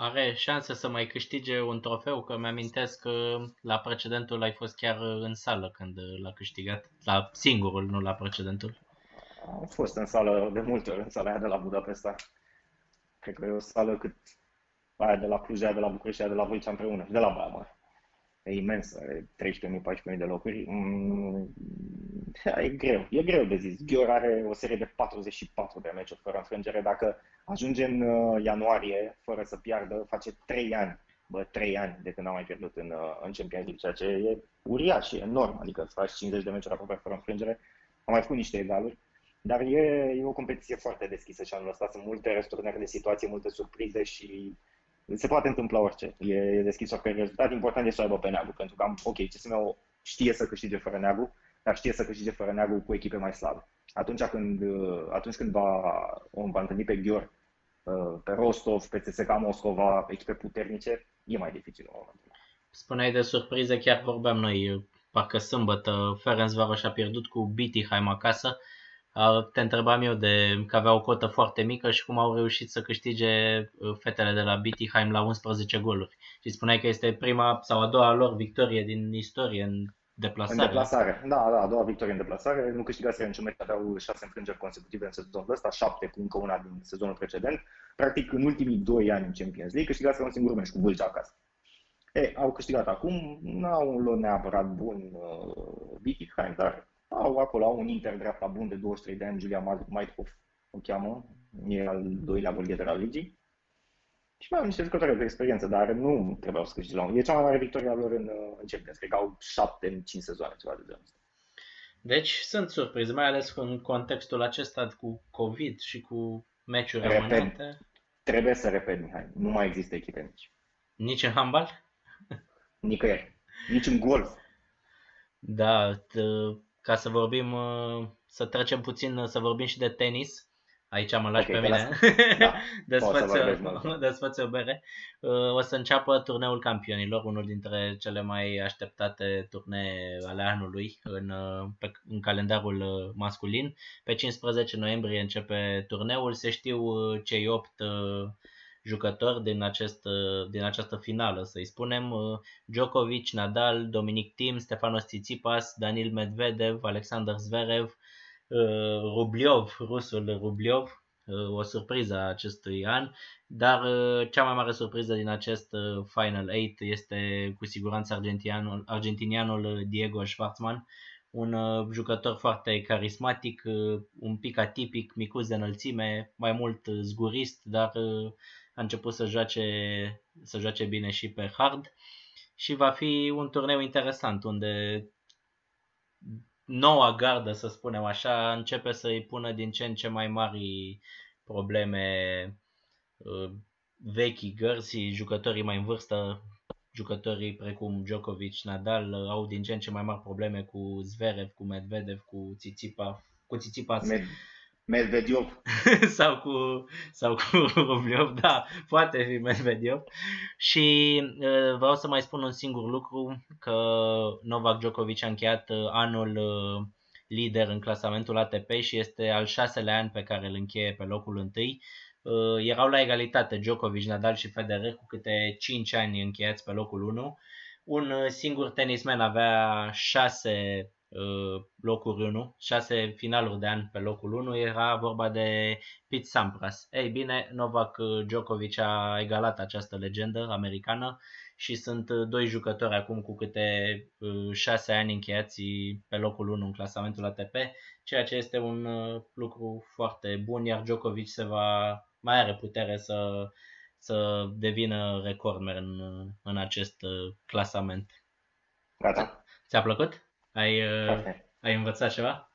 Are șanse să mai câștige un trofeu, că mi-amintesc că la precedentul ai fost chiar în sală când l-a câștigat, la singurul, nu la precedentul. Am fost în sală de multe ori, în sala aia de la Budapesta. Cred că e o sală cât aia de la Cluj, aia de la București, aia de la Vâlcea împreună și de la Baia Mare. E imensă, e 13.000-14.000 de locuri. Mm, e greu, e greu de zis. Ghior are o serie de 44 de meciuri fără înfrângere. Dacă ajunge în uh, ianuarie fără să piardă, face 3 ani, bă, 3 ani de când am mai pierdut în, uh, în Champions League, ceea ce e uriaș, e enorm. Adică să faci 50 de meciuri aproape fără înfrângere. Am mai făcut niște egaluri. Dar e, e o competiție foarte deschisă și anul ăsta sunt multe resturnări de situație, multe surprize și se poate întâmpla orice. E, e deschis oricare rezultat. Important e să aibă pe neagul, pentru că am, ok, CSM știe să câștige fără neagul, dar știe să câștige fără neagul cu echipe mai slabe. Atunci când, atunci când va, om va întâlni pe Ghior, pe Rostov, pe CSKA Moscova, pe echipe puternice, e mai dificil în momentul Spuneai de surprize, chiar vorbeam noi, parcă sâmbătă, Ferencvaros a pierdut cu Bitigheim acasă te întrebam eu de că avea o cotă foarte mică și cum au reușit să câștige uh, fetele de la Bittigheim la 11 goluri. Și spuneai că este prima sau a doua lor victorie din istorie în deplasare. În deplasare, da, da, a doua victorie în deplasare. Nu câștigaseră niciun meci, aveau șase înfrângeri consecutive în sezonul ăsta, șapte cu încă una din sezonul precedent. Practic, în ultimii doi ani în Champions League, câștigaseră un singur meci cu Vâlcea acasă. E, au câștigat acum, n-au un lot neapărat bun uh, Bittigheim, dar au acolo au un inter dreapta bun de 23 de ani, Julia Maithoff o cheamă, e al doilea golgheter al ligii. Și mai au niște jucători de experiență, dar nu trebuiau să câștige la un. E cea mai mare victoria lor în, în Champions. Cred că au șapte în cinci sezoane, ceva de genul ăsta. Deci sunt surprize, mai ales în contextul acesta cu COVID și cu meciuri Repet. rămânente. Trebuie să repet, Mihai, nu mai există echipe mici. Nici în handbal? Nicăieri. Nici în golf. Da, t- ca să vorbim, uh, să trecem puțin, să vorbim și de tenis. Aici mă lași Ok, pe te mine. Da. Desfăți Poți să vorbești o, mult. desfăți o bere. Uh, O să înceapă turneul campionilor, unul dintre cele mai așteptate turnee ale anului în, uh, pe, în calendarul uh, masculin. Pe 15 noiembrie începe turneul. Se știu uh, cei 8 jucători din, acest, uh, din această finală, să-i spunem. Uh, Djokovic, Nadal, Dominic Thiem, Stefanos Tsitsipas, Danil Medvedev, Alexander Zverev, uh, Rubliov, rusul Rubliov, uh, o surpriză a acestui an, dar uh, cea mai mare surpriză din acest uh, Final 8 este cu siguranță argentinianul, argentinianul Diego Schwartzman, un uh, jucător foarte carismatic, uh, un pic atipic, micuț de înălțime, mai mult uh, zgurist, dar uh, a început să joace, să joace bine și pe hard și va fi un turneu interesant unde noua gardă, să spunem așa, începe să îi pună din ce în ce mai mari probleme uh, vechi gărzi, jucătorii mai în vârstă, jucătorii precum Djokovic, Nadal uh, au din ce în ce mai mari probleme cu Zverev, cu Medvedev, cu Tsitsipa, cu Tsitsipas. Med- Medvedev. sau cu sau cu Rublev, da, poate fi Medvedev. Și uh, vreau să mai spun un singur lucru, că Novak Djokovic a încheiat uh, anul uh, lider în clasamentul ATP și este al șaselea an pe care îl încheie pe locul întâi. Uh, erau la egalitate Djokovic, Nadal și Federer cu câte 5 ani încheiați pe locul 1. Un uh, singur tenismen avea 6 uh, locuri 1, 6 finaluri de an pe locul 1, era vorba de Pete Sampras. Ei bine, Novak Djokovic a egalat această legendă americană și sunt uh, doi jucători acum cu câte uh, 6 ani încheiați pe locul 1 în clasamentul ATP, ceea ce este un uh, lucru foarte bun, iar Djokovic se va mai are putere să, să devină recordman în, în acest uh, clasament. Gata. Ți-a plăcut? Ai, uh, Foarte. ai învățat ceva?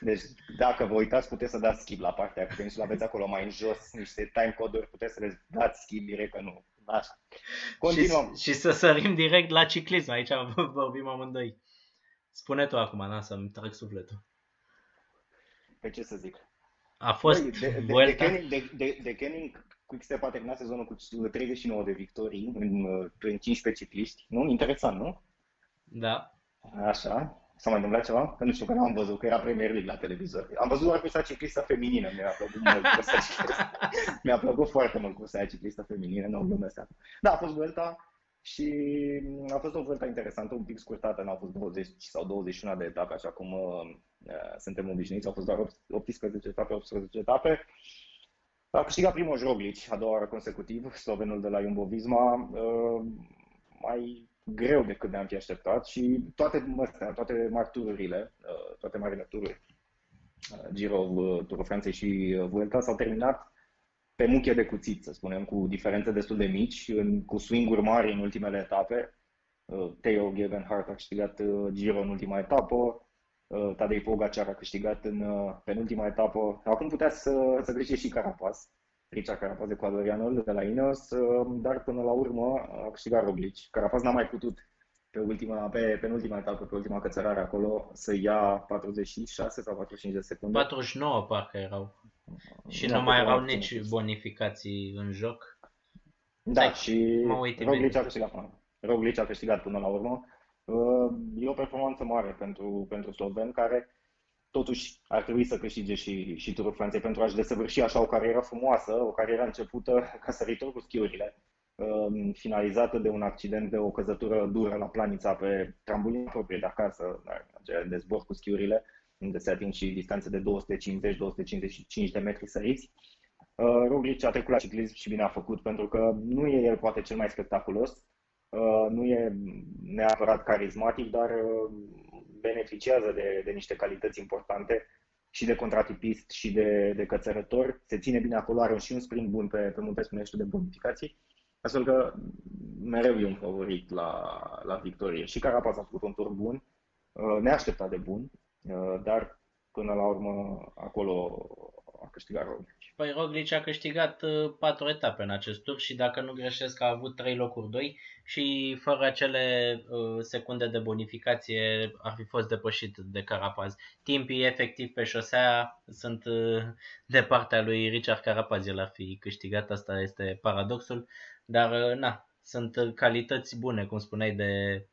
Deci, dacă vă uitați, puteți să dați skip la partea cu și aveți acolo mai în jos niște time coduri, puteți să le dați skip direct, că nu. Așa. Continuăm. Și, și să sărim direct la ciclism. Aici vorbim amândoi. Spune tu acum, na, să-mi trec sufletul. Pe ce să zic? A fost Băi, de, de, de, Vuelta? Kenning, de, de, de Kenning, Quickstep a terminat sezonul cu 39 de victorii în, uh, în 15 cicliști. Nu? Interesant, nu? Da. Așa. S-a mai întâmplat ceva? Că nu știu, că n-am văzut, că era Premier League la televizor. Am văzut doar cursa ciclistă feminină, mi-a plăcut mult cursa ciclistă. Mi-a plăcut foarte mult cursa aia ciclistă feminină, nu glumesc asta. Da, a fost Vuelta și a fost o Vuelta interesantă, un pic scurtată, n-au fost 20 sau 21 de etape, așa cum uh, uh, suntem obișnuiți, au fost doar 18 etape, 18 etape. A câștigat primul Roglic, a doua oară consecutiv, slovenul de la Jumbo-Visma, uh, mai greu decât ne-am fi așteptat și toate, astea, toate mari tururile, uh, toate marile tururi, uh, Giro, uh, Turul Franței și uh, Vuelta s-au terminat pe muche de cuțit, să spunem, cu diferențe destul de mici, în, cu swing-uri mari în ultimele etape. Uh, Theo Gegenhardt a câștigat uh, Giro în ultima etapă, uh, Tadej Pogacar a câștigat în uh, penultima etapă. Acum putea să, să câștige și Carapaz, Richard Carapaz ecuadorianul de la Ineos, uh, dar până la urmă a câștigat Roglic. Carapaz n-a mai putut pe ultima, pe penultima etapă, pe ultima cățărare acolo, să ia 46 sau 45 de secunde. 49 parcă erau. Și Da, nu mai pe erau mai nici puțin. bonificații în joc. Da, Stai, și mă uit Roglic imediat. a câștigat până. Roglic a câștigat până la urmă. Uh, E o performanță mare pentru, pentru sloven care totuși ar trebui să câștige și, și Turul Franței pentru a-și desăvârși așa o carieră frumoasă, o carieră începută ca săritor cu schiurile, uh, finalizată de un accident de o căzătură dură la planița pe trambulină proprie de acasă, aceea de zbor cu schiurile, unde se ating și distanțe de 250-255 de metri săriți. Uh, Roglic a trecut la ciclism și bine a făcut, pentru că nu e el poate cel mai spectaculos, uh, nu e neapărat carismatic, dar uh, beneficiază de, de niște calități importante și de contratipist și de, de cățărător. Se ține bine acolo, are și un sprint bun pe, pe munte spunește de bonificații. Astfel că mereu e un favorit la, la victorie. Și Carapaz a făcut un tur bun, uh, neașteptat de bun, uh, dar până la urmă acolo a câștigat Roglic. Păi Roglic a câștigat uh, patru etape în acest tur și dacă nu greșesc a avut trei locuri doi și fără acele uh, secunde de bonificație ar fi fost depășit de Carapaz. Timpii efectiv pe șosea sunt uh, de partea lui Richard Carapaz, el ar fi câștigat, asta este paradoxul, dar uh, na, sunt calități bune, cum spuneai, de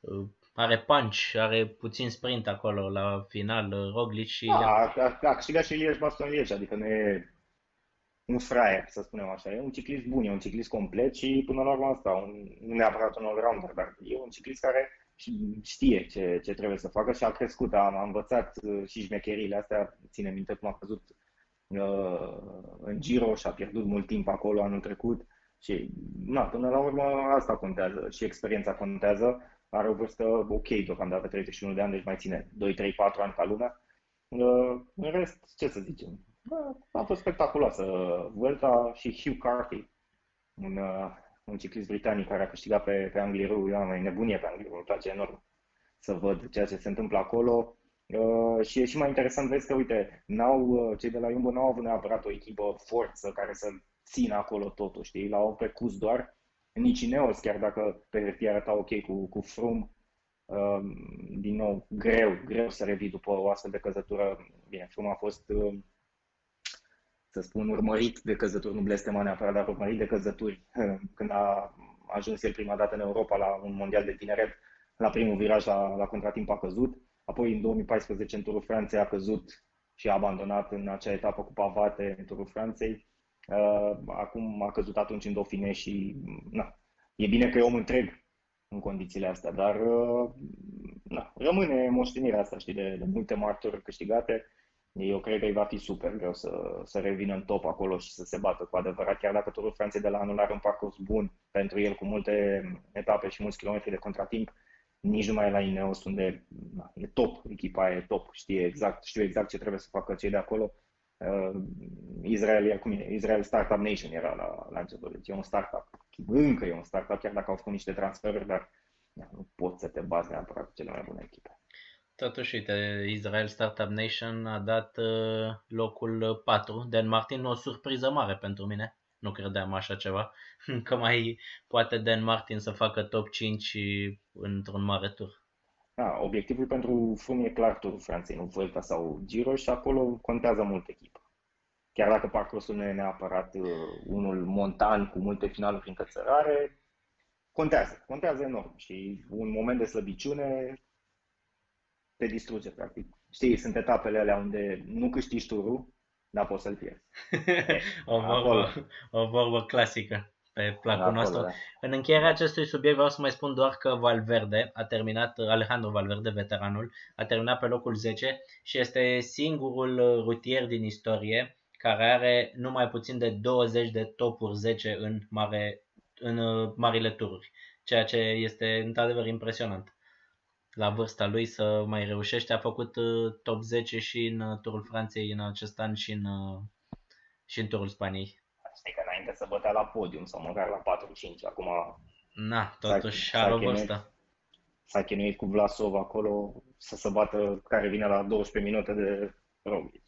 uh, are punch, are puțin sprint acolo la final, uh, Roglic și... A, a, a câștigat și Lieș Baston Lieș, adică nu e un fraier, să spunem așa. E un ciclist bun, e un ciclist complet și până la urmă asta, un, nu neapărat un all-rounder, dar e un ciclist care știe ce, ce trebuie să facă și a crescut, a, a învățat uh, și șmecherile astea, ține minte cum a căzut uh, în Giro și a pierdut mult timp acolo anul trecut și na, până la urmă asta contează și experiența contează are o vârstă ok deocamdată, 31 de ani, deci mai ține 2, 3, 4 ani ca lumea. Uh, în rest, ce să zicem, a fost spectaculoasă Vuelta și Hugh Carthy, un, uh, un ciclist britanic care a câștigat pe, pe Angliru, eu am mai nebunie pe Angliru, îmi place enorm să văd ceea ce se întâmplă acolo. Uh, și e și mai interesant, vezi că, uite, n-au, uh, cei de la Jumbo n-au avut neapărat o echipă forță care să țină acolo totul, știi? L-au pe cus doar nici Ineos, chiar dacă pe hârtie arăta ok cu, cu Froome, um, din nou, greu, greu să revii după o astfel de căzătură. Bine, Froome a fost, um, să spun, urmărit de căzături, nu blestema neapărat, dar urmărit de căzături. Când a ajuns el prima dată în Europa la un mondial de tineret, la primul viraj la, la contratimp a căzut, apoi în 2014 în Turul Franței a căzut și a abandonat în acea etapă cu pavate în Turul Franței. Uh, acum a căzut atunci în Dofine și na, e bine că e om întreg în condițiile astea, dar uh, na, rămâne moștenirea asta, știi, de, de multe marturi câștigate. Eu cred că îi va fi super greu să, să revină în top acolo și să se bată cu adevărat, chiar dacă Turul Franței de la anul are un parcurs bun pentru el cu multe etape și mulți kilometri de contratimp, nici nu mai e la Ineos unde na, e top, echipa e top, știe exact, știu exact ce trebuie să facă cei de acolo uh, Israel, acum e, Israel Startup Nation era la, la început, deci e un startup. Încă e un startup, chiar dacă au făcut niște transferuri, dar da, nu poți să te bazi neapărat cu cele mai bune echipe. Totuși, uite, Israel Startup Nation a dat uh, locul 4. Dan Martin, o surpriză mare pentru mine. Nu credeam așa ceva. Că mai poate Dan Martin să facă top 5 într-un mare tur. Da, obiectivul pentru Frum e clar turul Franței, nu Vuelta sau Giro și acolo contează mult echipă. Chiar dacă parcursul nu e neapărat uh, unul montan cu multe finaluri prin cățărare, contează, contează enorm și un moment de slăbiciune te distruge, practic. Știi, sunt etapele alea unde nu câștigi turul, dar poți să-l pierzi. o, vorbă, o vorbă clasică pe placul Acolo, nostru. Da. În încheierea acestui subiect vreau să mai spun doar că Valverde a terminat, Alejandro Valverde, veteranul, a terminat pe locul 10 și este singurul rutier din istorie care are numai puțin de 20 de topuri 10 în, mare, în uh, marile tururi, ceea ce este într-adevăr impresionant. La vârsta lui să mai reușește, a făcut uh, top 10 și în uh, turul Franței în acest an și în, și în turul Spaniei. Știi că înainte să bătea la podium sau măcar la 4-5, acum... Na, totuși are o vârstă. S-a chinuit cu Vlasov acolo să se bată care vine la 12 minute de Roglic.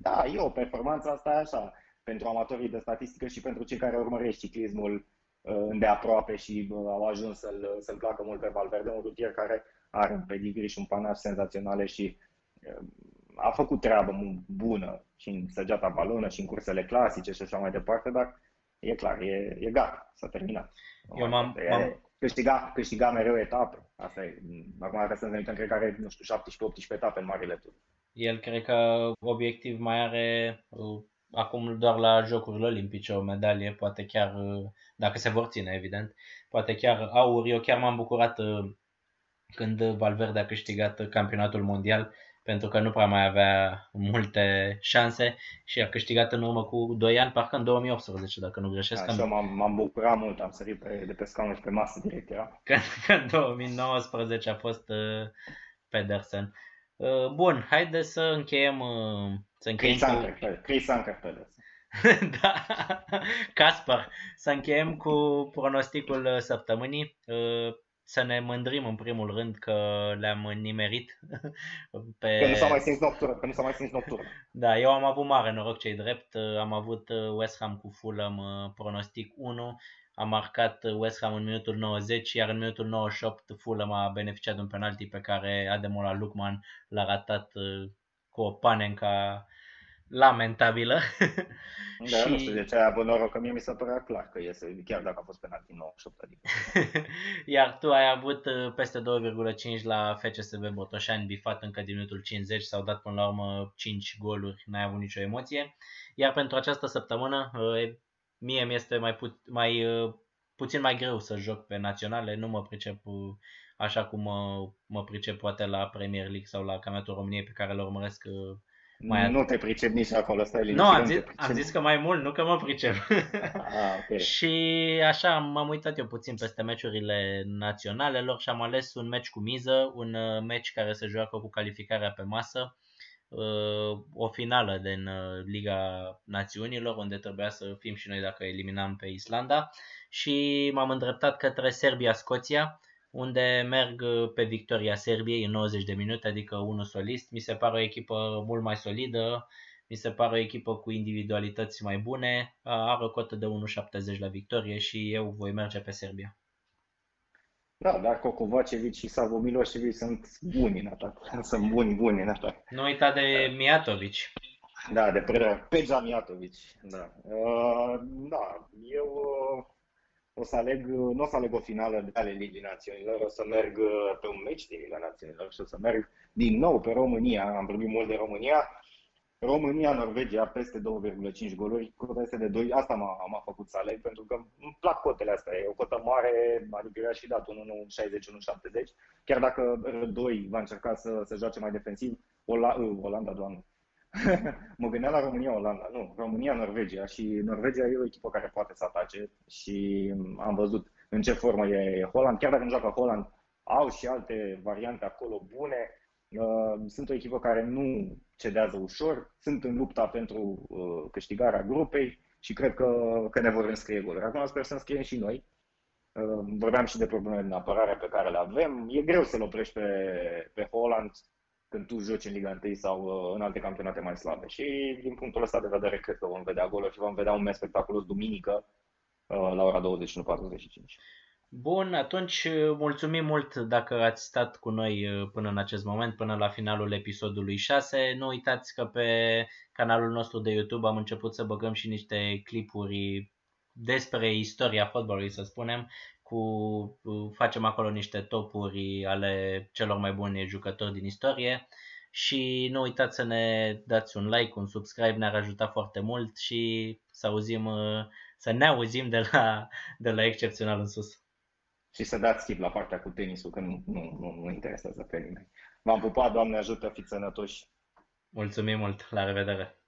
Da, e o performanță asta așa, pentru amatorii de statistică și pentru cei care urmăresc ciclismul uh, îndeaproape și uh, au ajuns să-l, să-l placă mult pe Valverde, un rutier care are un pedigree și un panaj senzaționale și uh, a făcut treabă bună și în săgeata balonă și în cursele clasice și așa mai departe, dar e clar, e, e gata, s-a terminat. Eu m-am, m-am... Câștiga, câștiga mereu etape. Asta e. Acum dacă să ne uităm, cred că are, nu știu, 17-18 etape în marile tur. El cred că obiectiv mai are uh, acum doar la Jocurile Olimpice o medalie, poate chiar, uh, dacă se vor ține evident, poate chiar aur. Eu chiar m-am bucurat uh, când Valverde a câștigat campionatul mondial pentru că nu prea mai avea multe șanse și a câștigat în urmă cu 2 ani, parcă în 2018, dacă nu greșesc. Așa, m-am, m-am bucurat mult, am sărit pe, de pe scaunul și pe masă direct era. Când, în 2019 a fost uh, Pedersen. Bun, haide să încheiem să încheiem Chris cu... Anker, da, Caspar, să încheiem cu pronosticul săptămânii să ne mândrim în primul rând că le-am nimerit. Pe... Că nu s-a mai simț noctură, că nu s-a mai simț noctură. Da, eu am avut mare noroc cei drept, am avut uh, West Ham cu Fulham uh, pronostic 1, am marcat uh, West Ham în minutul 90, iar în minutul 98 Fulham a beneficiat de un penalti pe care Ademola Lukman l-a ratat cu o panenca lamentabilă. Da, și... nu știu de ce ai avut noroc, că mie mi s-a părea clar că iese, chiar dacă a fost penalti 98. Adică. Iar tu ai avut uh, peste 2,5 la FCSB Botoșani, bifat încă din minutul 50, s-au dat până la urmă 5 goluri, n-ai avut nicio emoție. Iar pentru această săptămână, uh, mie mi este mai, pu- mai uh, puțin mai greu să joc pe naționale, nu mă pricep așa cum mă, mă pricep poate la Premier League sau la Campionatul României pe care le urmăresc mai nu te pricep nici acolo, stai Nu, am zis, am zis că mai mult, nu că mă pricep. Ah, okay. și așa m-am uitat eu puțin peste meciurile naționalelor și am ales un meci cu miză, un uh, meci care se joacă cu calificarea pe masă, uh, o finală din uh, Liga Națiunilor, unde trebuia să fim și noi dacă eliminam pe Islanda și m-am îndreptat către Serbia-Scoția, unde merg uh, pe victoria Serbiei în 90 de minute, adică unul solist. Mi se pare o echipă mult mai solidă, mi se pare o echipă cu individualități mai bune, are o cotă de 1,70 la victorie și eu voi merge pe Serbia. Da, dar Kokovacevic și Savo Milosevic sunt buni în atac. Sunt buni, buni în atac. Nu uita de Mijatovic. Da, de Peja Mijatovic. Da. Uh, da, eu uh, o să aleg, nu o să aleg o finală de ale Ligii Națiunilor, o să merg uh, pe un meci din Liga Națiunilor și o să merg din nou pe România. Am vorbit mult de România. România, Norvegia, peste 2,5 goluri, cu peste de 2. Asta m-a, m-a făcut să aleg, pentru că îmi plac cotele astea. E o cotă mare, adică eu și dat 1,60, 1,70. Chiar dacă 2 va încerca să, să joace mai defensiv, Ola, uh, Olanda, doamne, mă gândeam la România-Olanda. Nu, România-Norvegia și Norvegia e o echipă care poate să atace și am văzut în ce formă e Holland. Chiar dacă nu joacă Holland, au și alte variante acolo bune. Uh, sunt o echipă care nu cedează ușor, sunt în lupta pentru uh, câștigarea grupei și cred că, că ne vor înscrie goluri. Acum sper să înscriem și noi. Uh, vorbeam și de problemele din apărare pe care le avem. E greu să-l oprești pe, pe Holland când tu joci în Liga 1 sau uh, în alte campionate mai slabe. Și din punctul ăsta de vedere, cred că vom vedea goluri și vom vedea un meci spectaculos duminică uh, la ora 21.45. Bun, atunci uh, mulțumim mult dacă ați stat cu noi până în acest moment, până la finalul episodului 6. Nu uitați că pe canalul nostru de YouTube am început să băgăm și niște clipuri despre istoria fotbalului, să spunem, cu, facem acolo niște topuri ale celor mai buni jucători din istorie și nu uitați să ne dați un like, un subscribe, ne-ar ajuta foarte mult și să auzim, să ne auzim de la, de la excepțional în sus. Și să dați skip la partea cu tenisul, că nu, nu, nu, nu interesează pe nimeni. V-am pupat, Doamne ajută, fiți sănătoși! Mulțumim mult, la revedere!